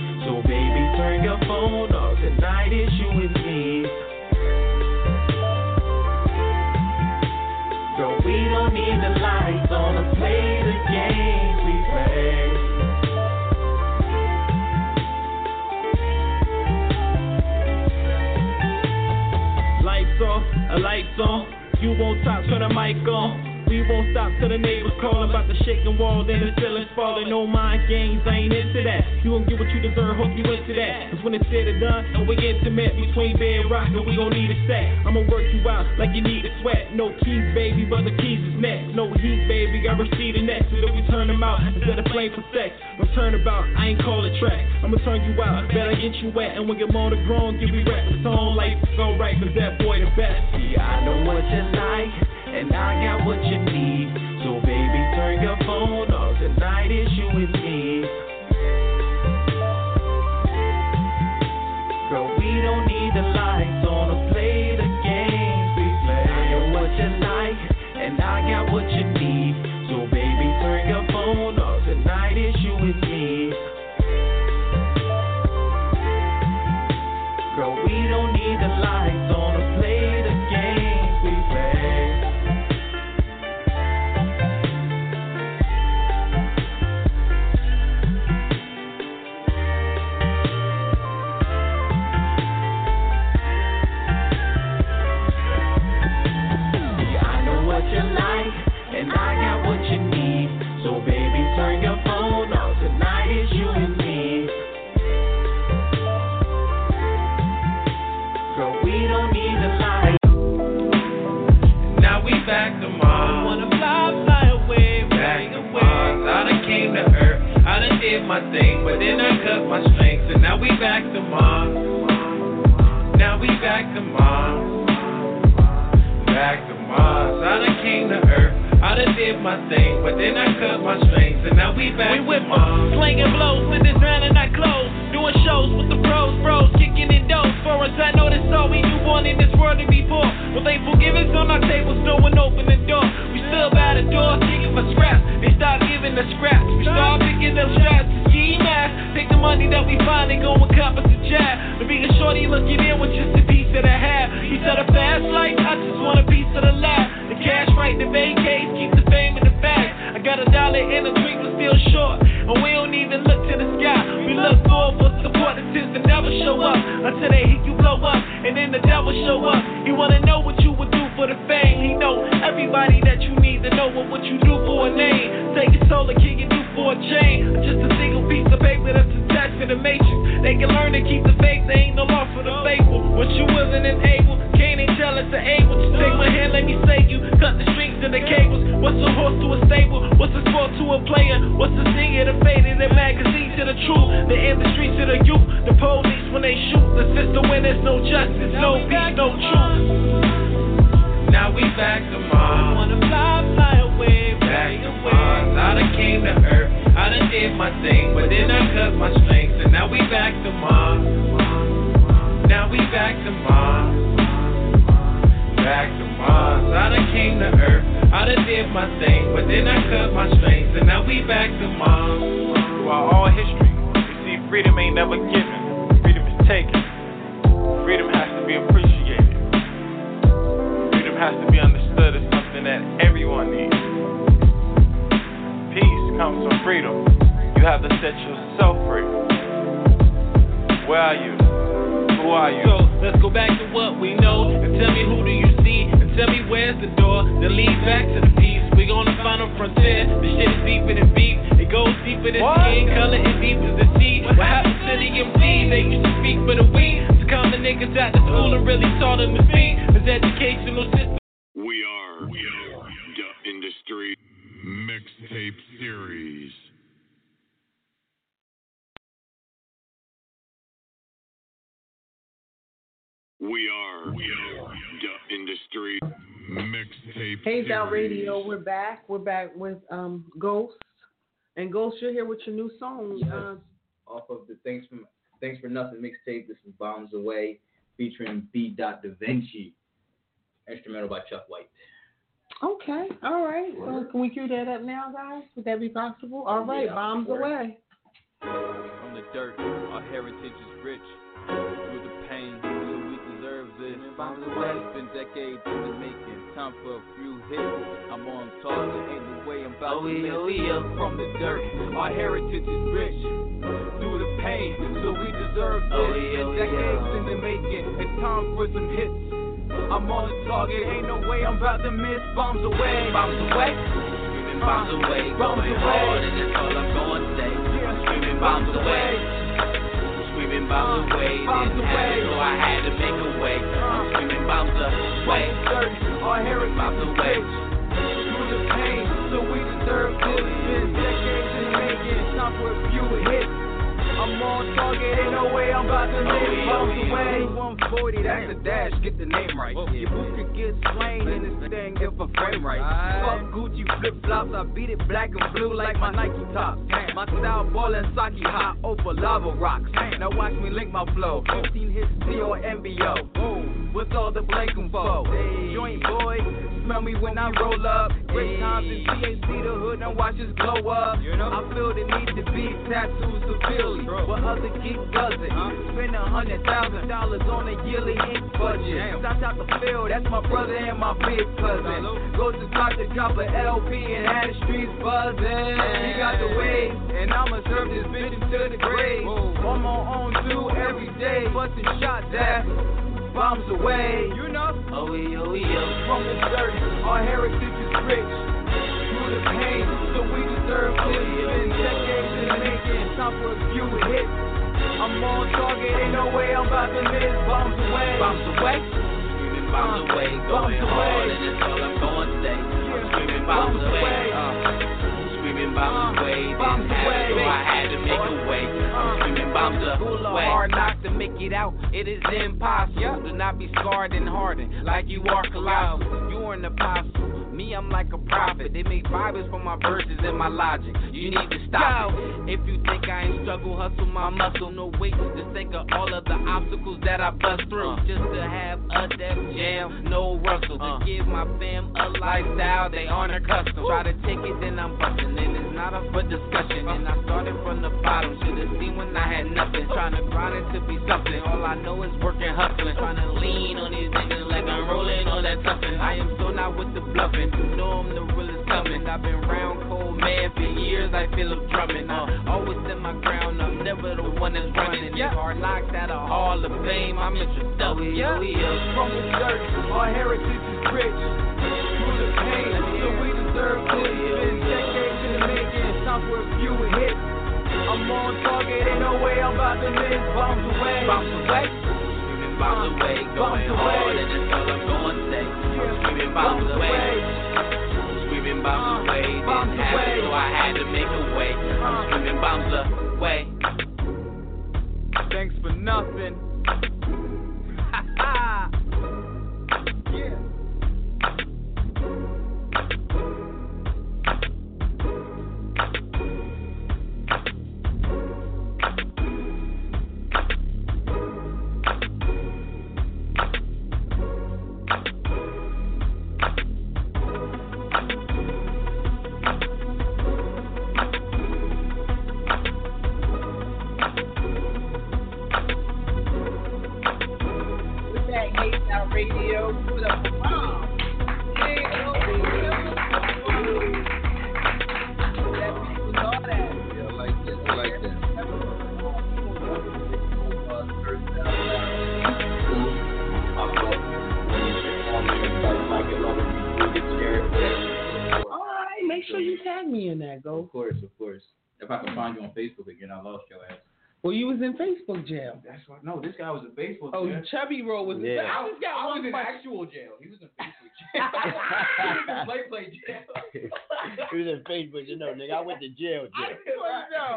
On. You won't stop, turn the mic on. We won't stop till the neighbors call about the shaking wall, then the ceiling's falling. No mind games, I ain't into that. You gon' get what you deserve, hope you into that. Cause when it's said and done, and we intimate between bed and rock, and we gon' need a set. I'ma work you out like you need a sweat. No keys, baby, but the keys is next. No heat, baby, got receipt the next. So we turn them out instead of playing for sex. But turn about, I ain't call it track. I'ma turn you out, better get you wet. And when you're more grown, give me rap. It's on like go right, cause that boy the best. Yeah, I know what you like, and I got what you need. So baby, turn your phone off. Tonight is you and me. To Mars. Now we back to Mars. Back to Mars. I done came to Earth. I done did my thing, but then I cut my strings, and now we back We to whip slinging blows with this and not close. Doing shows with the pros, bros, kicking in dough. For us, I know that's all we knew born in this world to be poor. With they forgiveness on our tables, no one open the door. We still by the door, kicking for scraps. They start giving us scraps. We start picking up straps money that we cop us a jab. To be a shorty looking in with just a piece that I have. He said a fast life, I just want a piece of the lab. The cash right, the vacates, keep the fame in the bag. I got a dollar in a drink, but still short. And we don't even look to the sky. We look forward for support that tends to never show up until they hit you blow up. And then the devil show up. He wanna know what you would do for the fame. He know everybody that you need to know what, what you do for a name. Take your soul and do for a chain. Just a single piece of paper that's attached to the matrix. They can learn to keep the faith. There ain't no law for the faithful. What you wasn't able. Can't ain't jealous or able. Just take my hand, let me save you. Cut the strings and the cables. What's a horse to a stable? What's a sport to a player? What's a singer to faded? The magazine to the truth. The industry to the youth. The police when they shoot. The system when there's no justice, no peace, no truth. Now we back to Mars. Wanna fly, fly away, back. I done came to Earth. I done did my thing, but then I cut my strings, and now we back to Mars. Now we back to. Back to. I done came to Earth. I done did my thing, but then I cut my strings, and now we back to all history, we see freedom ain't never given, freedom is taken. Freedom has to be appreciated. Freedom has to be understood as something that everyone needs. Peace comes from freedom. You have to set yourself free. Where are you? Who are you? So let's go back to what we know and tell me who do you see and tell me where's the door that leads back to the peace. We gonna find a frontier. The shit is deeper than beef. It goes deeper than skin color and deep as the sea. What happened to the MCs? They used to speak for the we. To come the niggas out to school and really taught them to speak. This educational system. We are, we are the industry mixtape series. We are, we are the industry mixtape Hazed Out. Radio, we're back. We're back with um Ghost. And Ghost, you're here with your new song. Uh, Off of the Thanks for Thanks for Nothing mixtape. This is Bombs Away featuring B. Dot Da Vinci. Instrumental by Chuck White. Okay, all right. So can we cue that up now, guys? Would that be possible? All right, Yeah, bombs away. From the dirt, our heritage is rich. Through the pain, so we deserve this. Bombs away. It's been decades in the making. Time for a few hits. I'm on target, ain't no way I'm about Oh, to miss. oh, yeah. From the dirt, our heritage is rich. Through the pain, so we deserve oh, this. Oh, yeah, oh, Been decades yeah. in the making. It's time for some hits. I'm on the target, ain't no way I'm about to miss. Bombs away, bombs away. Screaming bombs away, Bombs going away. hard, and that's all I'm gonna say. I'm screaming bombs away. Screaming bombs uh, away, Bombs didn't have it, so I had to make a way. I'm screaming bombs away. Dirt, our heritage Bombs away. Through the pain, so we deserve this. Been decades in making, time for a few hits. I'm on target, ain't no way I'm about to oh, miss. Bombs away. 140, that's a dash, get the name right. Your boots could get slain in this thing if a frame right. Fuck flip flops, I beat it black and blue like my Nike tops. My style ballin' sake hot over lava rocks. Now watch me link my flow. 15 hits, T or MBO. What's all the blanking for? Joint boy, smell me when I roll up. Great times in THC, the hood, now watch us glow up. I feel the need to be tattoos severely, but other geeks doesn't. Spend a hundred thousand dollars on a yearly ink budget. Shout out the field, that's my brother and my big cousin. Go to top to drop LP and have the streets buzzing. He got the wave, and I'ma serve this bitch to the grave. On my own too, every day, busting shots at bombs away. You know, Oh, yeah, oh, yeah. Oh. from the dirt, our heritage is rich. Through the pain, so we deserve oh, this. Oh, Been decades in the making, time for a few hits. I'm on target, ain't no way I'm about to miss. Bombs away, Bombs away. Bombs away, going hard, and that's all I'm gonna say. Screaming bombs away. Screaming bombs away, didn't have so I had to make a way. I'm screaming. Hard knock to make it out. It is impossible to not be scarred and hardened like you are colossal. You are an apostle. Me, I'm like a prophet. They make Bibles for my verses and my logic. You need to stop it. If you think I ain't struggle, hustle my muscle. No weight to think of all of the obstacles that I bust through. Uh. Just to have a Def Jam, uh. no Russell. To uh. give my fam a lifestyle they aren't accustomed. Try to take it, then I'm busting. And it's not up for discussion. And I started from the bottom. Should've seen when I had nothing. Trying to grind it to be something. All I know is working, hustling. Trying to lean on these niggas like I'm rolling on that toughin'. I am so not with the bluffing. You know I'm the realest coming. I've been round cold man for years. I feel I'm drumming. I always stand my ground. I'm never the one that's running. It's hard knocks at a Hall of Fame. I'm introductory. Oh, yeah. From the dirt, our heritage is rich. Through the pain, so we deserve this. Oh, been decades in the making, it's time for a few hits. I'm on target, ain't no way I'm about to miss. Bounce away, bounce away. Screaming bounce away, going hard, and that's all I'm gonna say. I'm screaming bounce away. Bounce away, didn't have it, so I had to make a way. I'm screaming bounce away. Thanks for nothing. yeah. Facebook again, I lost your ass. Well, you was in Facebook jail. That's right. No, this guy was in Facebook Oh, jail. Chubby Roll was in Yeah. I just got I was in question. actual jail. He was in Facebook jail. he was in play play jail. he was in Facebook, you know, nigga. I went to jail, I jail. just want to know.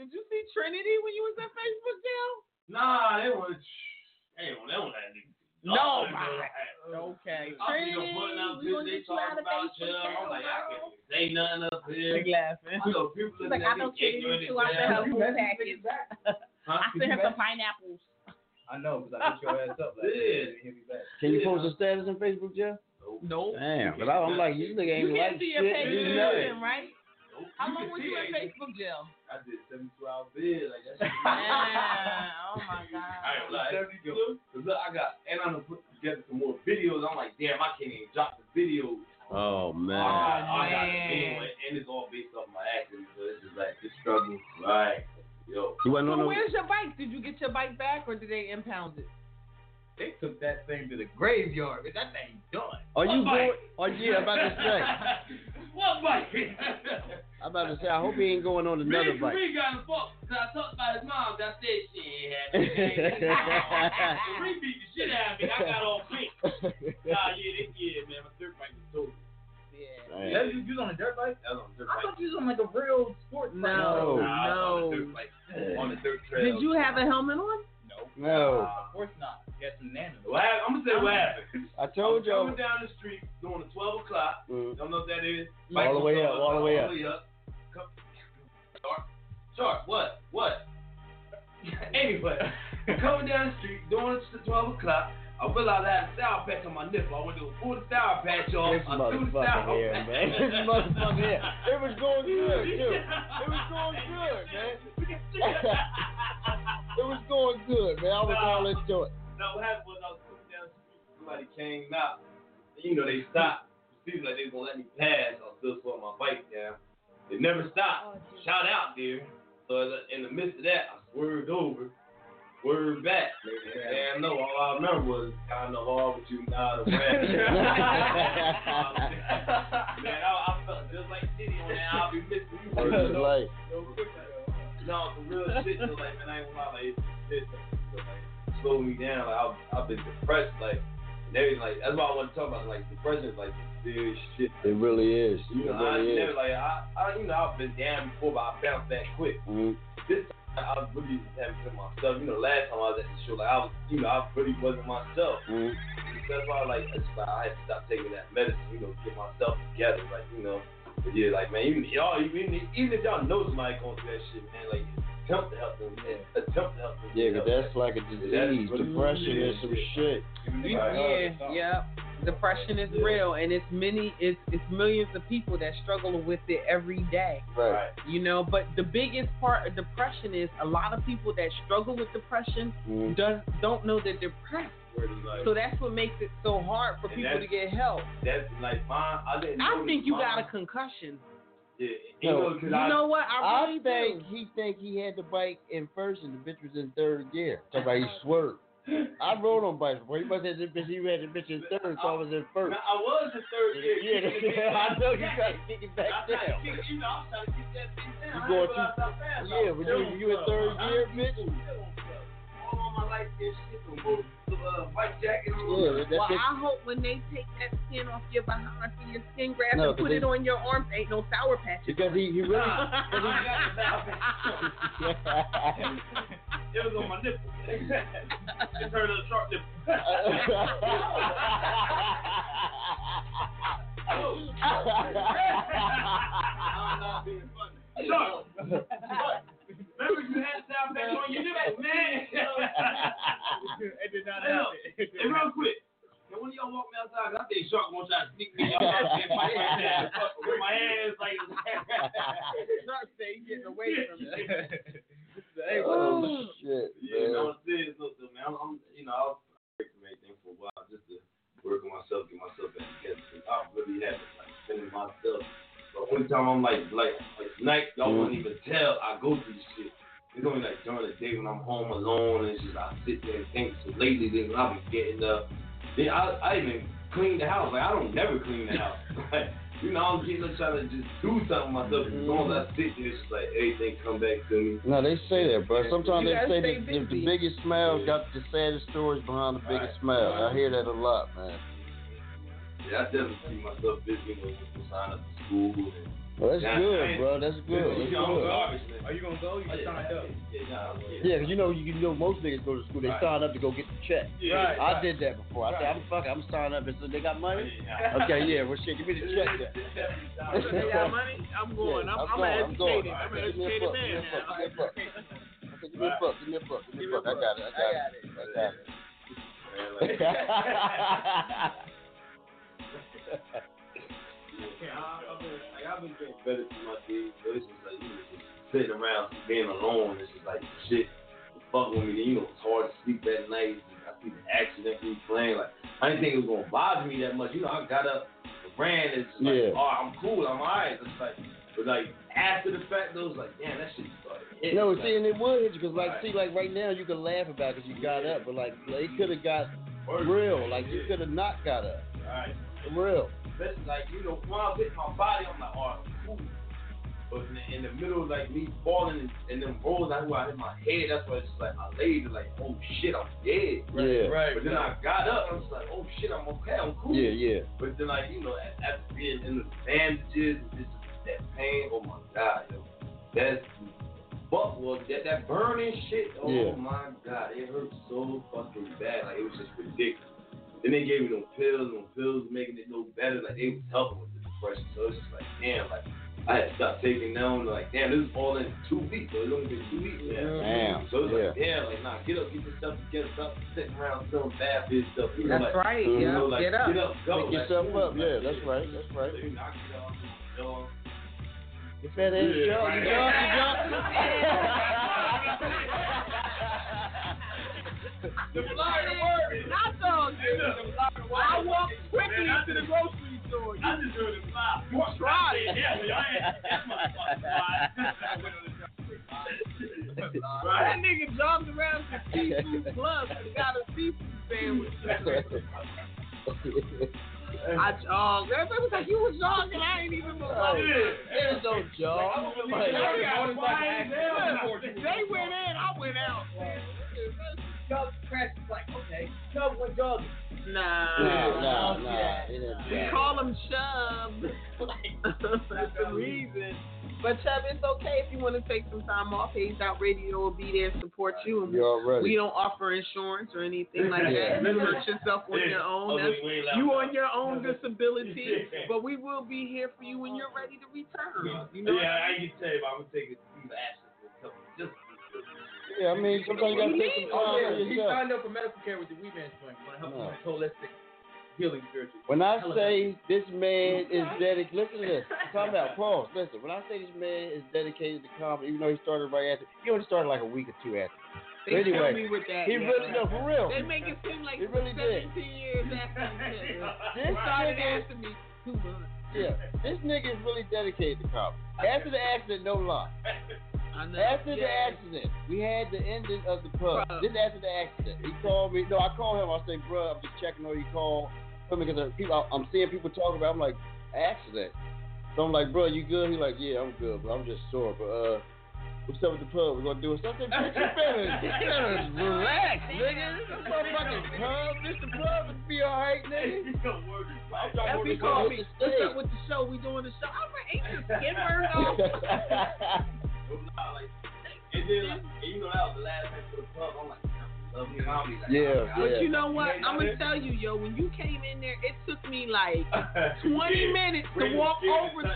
Did you see Trinity when you was in Facebook jail? Nah, they was. They don't. They don't let niggas. No, oh, They man. Okay. I see putting out we gonna get you out of Facebook jail. I'm like, I can't say nothing up here. They laughing. I know people She's looking like, at I know me Trinity too. I sent her food package. Huh? I sent her some pineapples. I know, because I hit your ass up. Like, Yeah. yeah. hit me back. Can you post a status on Facebook, Jeff? No. Damn, but I, I'm like, you nigga ain't You like can't see your shit. page You in know it. right? How long can was see you in. Facebook jail? I did 72 hour bid. Like, that's Man, oh my God. I ain't lying. Yo, 'cause look, I got, and I'm gonna put together some more videos. I'm like, damn, I can't even drop the videos. Oh I man. got, I got the man. video, and and it's all based off my accident. So it's just like this struggle. Right. Yo. You So where's your bike? Did you get your bike back or did they impound it? They took that thing to the graveyard. but That thing done. Are you going? Oh yeah, I'm about to say. what bike? I'm about to say. I hope he ain't going on another Me, bike. me got in the fuck. Cause I talked about his mom. That said she ain't had no beat the shit out of me. I got all pink. Nah, yeah, this year, man, my dirt bike was total. Yeah. That, you, you was on a dirt bike? That was on a dirt I thought you was on like a real sports bike. No, Nah, I was no. on a dirt bike. On the dirt trail. Did you have a helmet on? No. Of course not. You got some nanos. What? I'm gonna say what happened. I told I'm y'all. coming down the street doing the 12 o'clock. Mm. Don't know what that is. All the way up, all the way up. All the way up. Come- Sharp. Sharp. What? What? anyway, I'm coming down the street doing the 12 o'clock. I realized I had a sour patch on my nipple. I went to a the sour patch off. This I threw the motherfucker sour here, patch. man. This motherfucker here. It was going good, too. It was going good, man. it was going good, man. I was all into it. No, what happened was I was coming down the street. Somebody came out. You know, they stopped. It seemed like they was going to let me pass. I was still slowing my bike down. They never stopped. Oh, Shout out there. So in the midst of that, I swerved over. Swerved back. Damn, no. All I remember was kind of hard with you now. the rap. Man, I, I felt just like Diddy on that. I'll be missing you. bro. It was like, No, for real shit. So like, man, I ain't gonna lie. Like, it's, it's, like, slow me down. Like, I've, I've been depressed. Like, and everything. Like, that's why I want to talk about. Like, depression is like serious shit. it really is. You It know, I really never like I, I, you know, I've been down before, but I bounced back quick. Mhm. This I really haven't been myself. You know, last time I was at the show, like I was, you know, I really wasn't myself. Mm-hmm. That's why, like, that's why I had to stop taking that medicine. You know, get myself together. Like, you know, but yeah, like man, even y'all, even even if y'all know somebody going through that shit, man, like attempt to help them, man, attempt to help them. Yeah, Yeah, 'cause that's like a That is disease. what Depression is. is some shit. You- yeah, yeah. Depression is real, and it's many, it's it's millions of people that struggle with it every day. Right. You know, but the biggest part of depression is a lot of people that struggle with depression Mhm. does don't know that they're depressed. Where it's like- So that's what makes it so hard for people to get help. That's like mine. I didn't. I think you mine. got a concussion. Yeah, No, you know, 'cause You I, know what? I really think do. he think he had the bike in first and the bitch was in third gear. Somebody he swerved. I rode on bikes before. He must have the bitch. He had the bitch in third, so I was in first. I was in third gear. Yeah, I know you got to kick it back I'm to down. kick- You know, I'm trying to keep that bitch down. You I going didn't too- fast yeah, was when you- you in third gear, bitch? Still- All on my life, this shit, the motor, the uh, white jacket on. Yeah, Well, bitch- I hope when they take that skin off your behind for your skin graft No, and 'cause put it on your arms, ain't no sour patches. Because he, he really. It was on my nipple. it turned into a sharp nipple. I'm not being funny. Sharp. Remember you had sound back on your nipple, man. it did not happen. hey, real quick. Now, when y'all walk me outside, 'cause I think Sharp gonna try to sneak me out with my hands, with my hands like. Sharp say he's getting away from you. Hey, Oh, shit, Yeah, you man. know what I'm saying? So, so, man, I'm, I'm, you know, I was away from everything for a while just to work on myself, get myself back together. 'cause I really had to like finish myself. But one time I'm like, like, like tonight, y'all wouldn't mm. even tell I go through this shit. It's only like during the day when I'm home alone and it's just I sit there and think. So lately, then I've been getting up. Then I, I even clean the house. Like I don't never clean the house. Like, you know, I'm getting up trying to just do something myself. As long as I sit there, it's just like everything come back to me. No, they say that, bro. Sometimes they say that the, biggest smile got the saddest stories behind the biggest smile. I hear that a lot, man. Yeah, I definitely see myself busy, you know, with sign up to school. And, Well, that's Yeah, good, I- bro. That's good. That's good. garbage, man. Are you gonna go? You yeah, signed up. Yeah, nah, yeah. Yeah, 'cause you know, you know, most niggas go to school. They Right. sign up to go get the check. Yeah, I right. did that before. I said, I'm fucking, I'm signing up. And so they got money. Okay, yeah. Well, shit, give me the check. Then. So they got money? I'm going. Yeah, I'm, I'm I'm, going, an I'm going. I'm an a educated man give me a now. give me a buck. Okay, give me a buck. Give me a buck. Give me a buck. I got it. I got it. I got it. Yeah, I- I've been, like, I've been getting better to my days. So it's just like, you know, just sitting around, being alone. It's just like, shit, fuck with me. You know, it's hard to sleep at night. I see the accident keep playing. Like, I didn't think it was going to bother me that much. You know, I got up, ran, and it's like, Yeah. oh, I'm cool, I'm alright. It's like, but like, after the fact, though, it's like, damn, that shit started hitting. No, Like, see, and it would hit you because, like, Right. see, like right now you can laugh about because you got up, but like it could have got real. Like you could have not got up. Alright. For real. Especially like, you know, when I was hitting my body, I'm like, oh, cool. But in the, in the middle of like me falling and, and them rolls, that's where I hit my head. That's why it's just like I laid there like, oh shit, I'm dead. Yeah. Right. But then I got up, and I was like, oh shit, I'm okay, I'm cool. Yeah, yeah. But then like, you know, after being in the bandages and just that pain, oh my god, yo, that's fuck well that that burning shit. Oh Yeah. my god, it hurt so fucking bad. Like it was just ridiculous. Then they gave me them pills, and them pills making it no better. Like they was helping with the depression. So it's just like, damn, like I had to stop taking them. Like, damn, this is all in two weeks. So it's only been two weeks. now. Damn, So it's like, damn, like, nah, get up, get yourself together, stop sitting around feeling bad for yourself. You know, That's like, right, You yeah. know, like, Get up. Get up, go. Pick Like, yourself cool. up. Yeah, Like, that's right. That's right. So, you know, I get up, you know, You fat ass Yeah, jump, right. you jump, you The Florida word. Told you. I walked quickly to the grocery store. I just heard it fly. You tried it. Yeah, but I ain't. That's That nigga jogged around to seafood plus and got a seafood sandwich. I jogged. Everybody was like, you was jogging. I ain't even know. There's no jog. They went in, I went out. Chubb Crash is like, okay, Chubb went jogging. Nah. Nah, nah, nah. It We ain't call him Shub. That's the reason. But Chubb, it's okay if you want to take some time off. Hazed Out Radio will be there to support you. And we don't offer insurance or anything like Yeah. that. You hurt yourself on Yeah. your own. Oh, That's, we ain't allowed you that. on your own disability. But we will be here for you when you're ready to return. You know yeah, I I can tell you, but I'm gonna take it through the actions for a just. Yeah, I mean, sometimes you gotta take some Oh, time yeah, for he signed up for medical care with the Weed Man's Joint. Want to help No. him with holistic healing spiritually. When I Hella say this man is dedicated, listen to this. Calm down, pause. Listen. When I say this man is dedicated to comedy, even though he started right after, he only started like a week or two after. They But kill anyway, me with that. he yeah. really no for real. They make it seem like He really 17 did. years after he. This They started nigga- after me two months. Yeah, this nigga is really dedicated to comedy. After the accident, no lie. After the accident, we had the ending of the pub. Bruh. This after the accident, he called me. No, I called him. I say, bro, I'm just checking on you. Call because uh, people, I'm seeing people talking about. I'm like, accident. So I'm like, bro, you good? He's like, yeah, I'm good, but I'm just sore. But uh, what's up with the pub? We're gonna do something. Bitch, you better, you better relax, nigga. This is motherfucking pub. This the pub. It'll be all right, nigga. He called me. What's up with the show? We doing the show. I'm like, ain't your skin burned off? And then, like, and you know, that was the last time for the pub. I'm like, comedy. Like, Yeah, I'm- But you know what? I'm gonna tell you, yo. When you came in there, it took me like 20 minutes to walk over. touch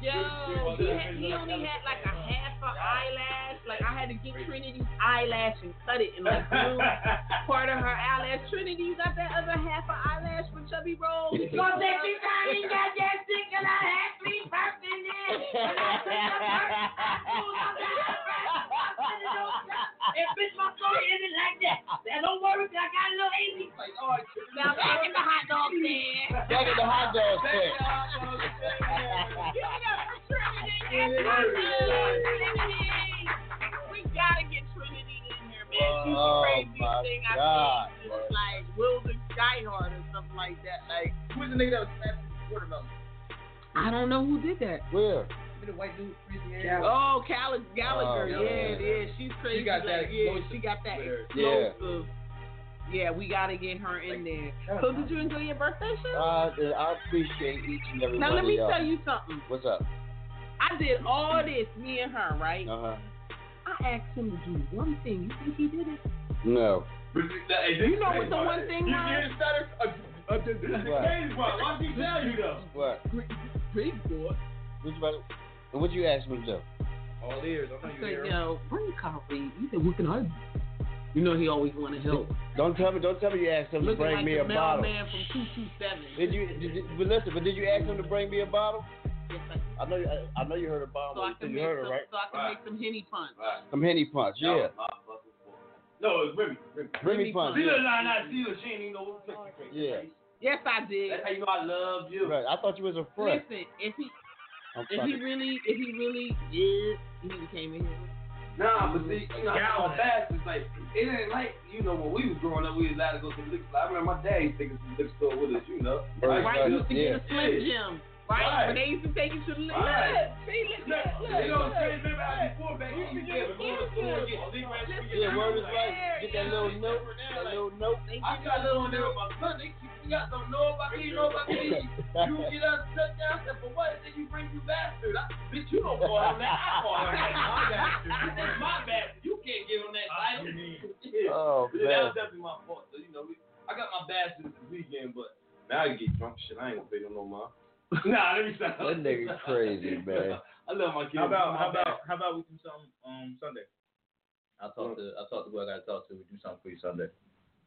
me. Just scared to, like, Yo, he, had, he only had like a half a eyelash. Like I had to get Trinity's eyelash and cut it and like glue part of her eyelash. Trinity, you got that other half a eyelash for Chubby Roll? Cause every time he got that stick and I had me bursting in. And I took the first, I pulled out the And bitch, my story ended like that. Now don't worry, 'cause I got a little easy. Like, oh, now back in the hot dog stand. Back at the hot dog stand. We gotta get Trinity in here, man. She's the craziest my thing I've seen. It's like Will the Skyheart or something like that. Like, Who's the nigga that was smashing the watermelon? I don't know who did that. Where? The white dude, crazy hair. Oh, Call- Gallagher. Oh, yeah, yeah. yeah. She's crazy. She got that yeah, she got that with her. Yeah. Explosive. Yeah, we gotta get her in there. So, did you enjoy your birthday show? Uh, I appreciate each and every now, one let of me y'all. tell you something. What's up? I did all this, me and her, right? Uh huh. I asked him to do one thing. You think he did it? No. You know what the one thing You was? did stutter. This is the What? crazy part. Why did he tell you though? What? Big boy. What you about? to- And what you asked me to do? All ears. I know I you said, hear him. yo, bring coffee. He said, what can I do? You know he always want to help. Don't tell me. Don't tell me you asked him to bring like me the a bottle. man from 227. Did you? Did, did, but listen. But did you ask him to bring me a bottle? Yes, I. I know. you- I, I know you heard a bottle. So I you can make you heard it, some, right? so I can make some henny punch. Some henny punch. Yeah. No, it's Remy. Remy. Remy punch. See, look, nah, nah, see, look, she ain't even know what to take. Yeah. Yes, I did. That's how you know I love you. Right. I thought you was a friend. Listen, if he I'm if sorry. he really if he really did, he came in here. Nah, but see, you know, how fast it's like it ain't like you know when we was growing up, we was allowed to go to the liquor store. I remember my dad used to take us to the liquor store with us, you know. Right, Right, uh, used to yeah. get a Slim Jim. Right? Right. When they used to take you to the liquor Right. store. See, look, Look, look, you know, look. say, remember how before back you used to get go the store get. Yeah, word is right. Get that little note. That little note. I got a little on there with my son. They you got don't know about me, you know about me. You get us shut down. Said, for what? Then you bring you bastard. I, bitch, you don't go on that. I call her that. My bastard. That's my bastard. You can't get on that title. Oh, man. That was definitely my fault. So, you know, we, I got my bastard this weekend, but now I get drunk. Shit, I ain't gonna pay no more, man. Nah, let me stop. That nigga crazy, man. I love my kids. How about how about how about we do something um Sunday? I'll talk to I'll talk to who I gotta talk to. We do something for you Sunday.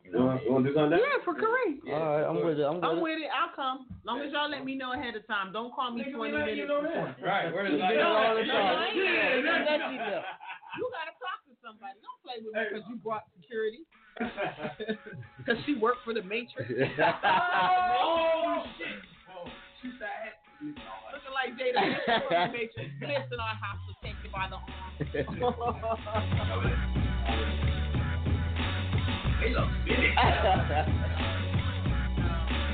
You You know want, you want to do something? Yeah, for Kareem. All right, I'm with it. I'm with I'm it. with it. I'll come. Long as y'all let me know ahead of time. Don't call me Nigga, 20 minutes you know before. that. Right, where is You that? get it all the No, time. I Yeah, gonna- let you know. You gotta talk to somebody. Don't play with me because you brought security. Because she worked for the Matrix. oh shit! Looking like Jada Pinkett from the Matrix. Bliss in our house to take you by the Hey, look, bitch.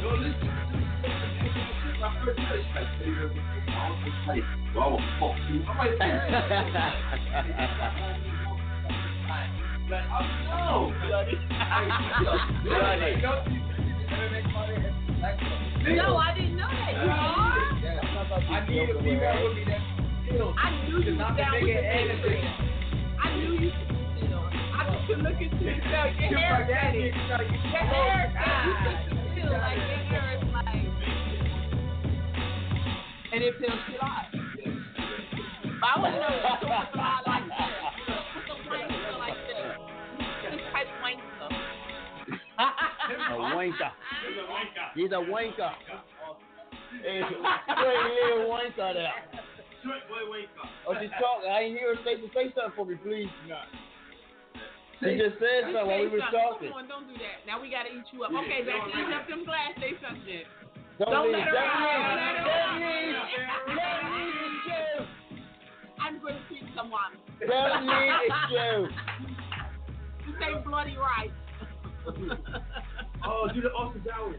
Yo, listen. My first touch, like, I was just like, well, I will fuck you. I'm like, no. No, I didn't know that. You are? I need a female with me that still. I knew you not down with the and the big bitch. I knew you could. I just could look at you and tell your hair like that steady. bitch, tell you, Your oh, hair steady. You could still like your hair is like. And it feels out. But I wouldn't know if it was He's a wanker. He's a wanker. Hey, straight little wanker there. Oh, she's talking. I ain't hear her say, say something for me, please. She just said something while we were Say talking. Come on, don't do that. Now we gotta eat you up. Okay, back eat up them glass. Say something. Don't Don't let her out. leave. Don't let her Don't out. Don't leave the show. I'm gonna treat someone. Don't leave the show. You say bloody right. Oh, do the Austin Powers.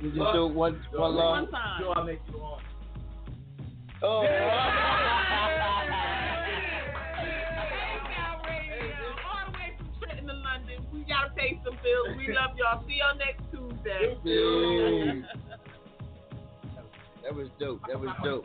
You just do one, one long. One time. No, I make you on. Oh. All the way from Trenton to London. We gotta pay some bills. We love y'all. See y'all next Tuesday. That was dope. That was dope.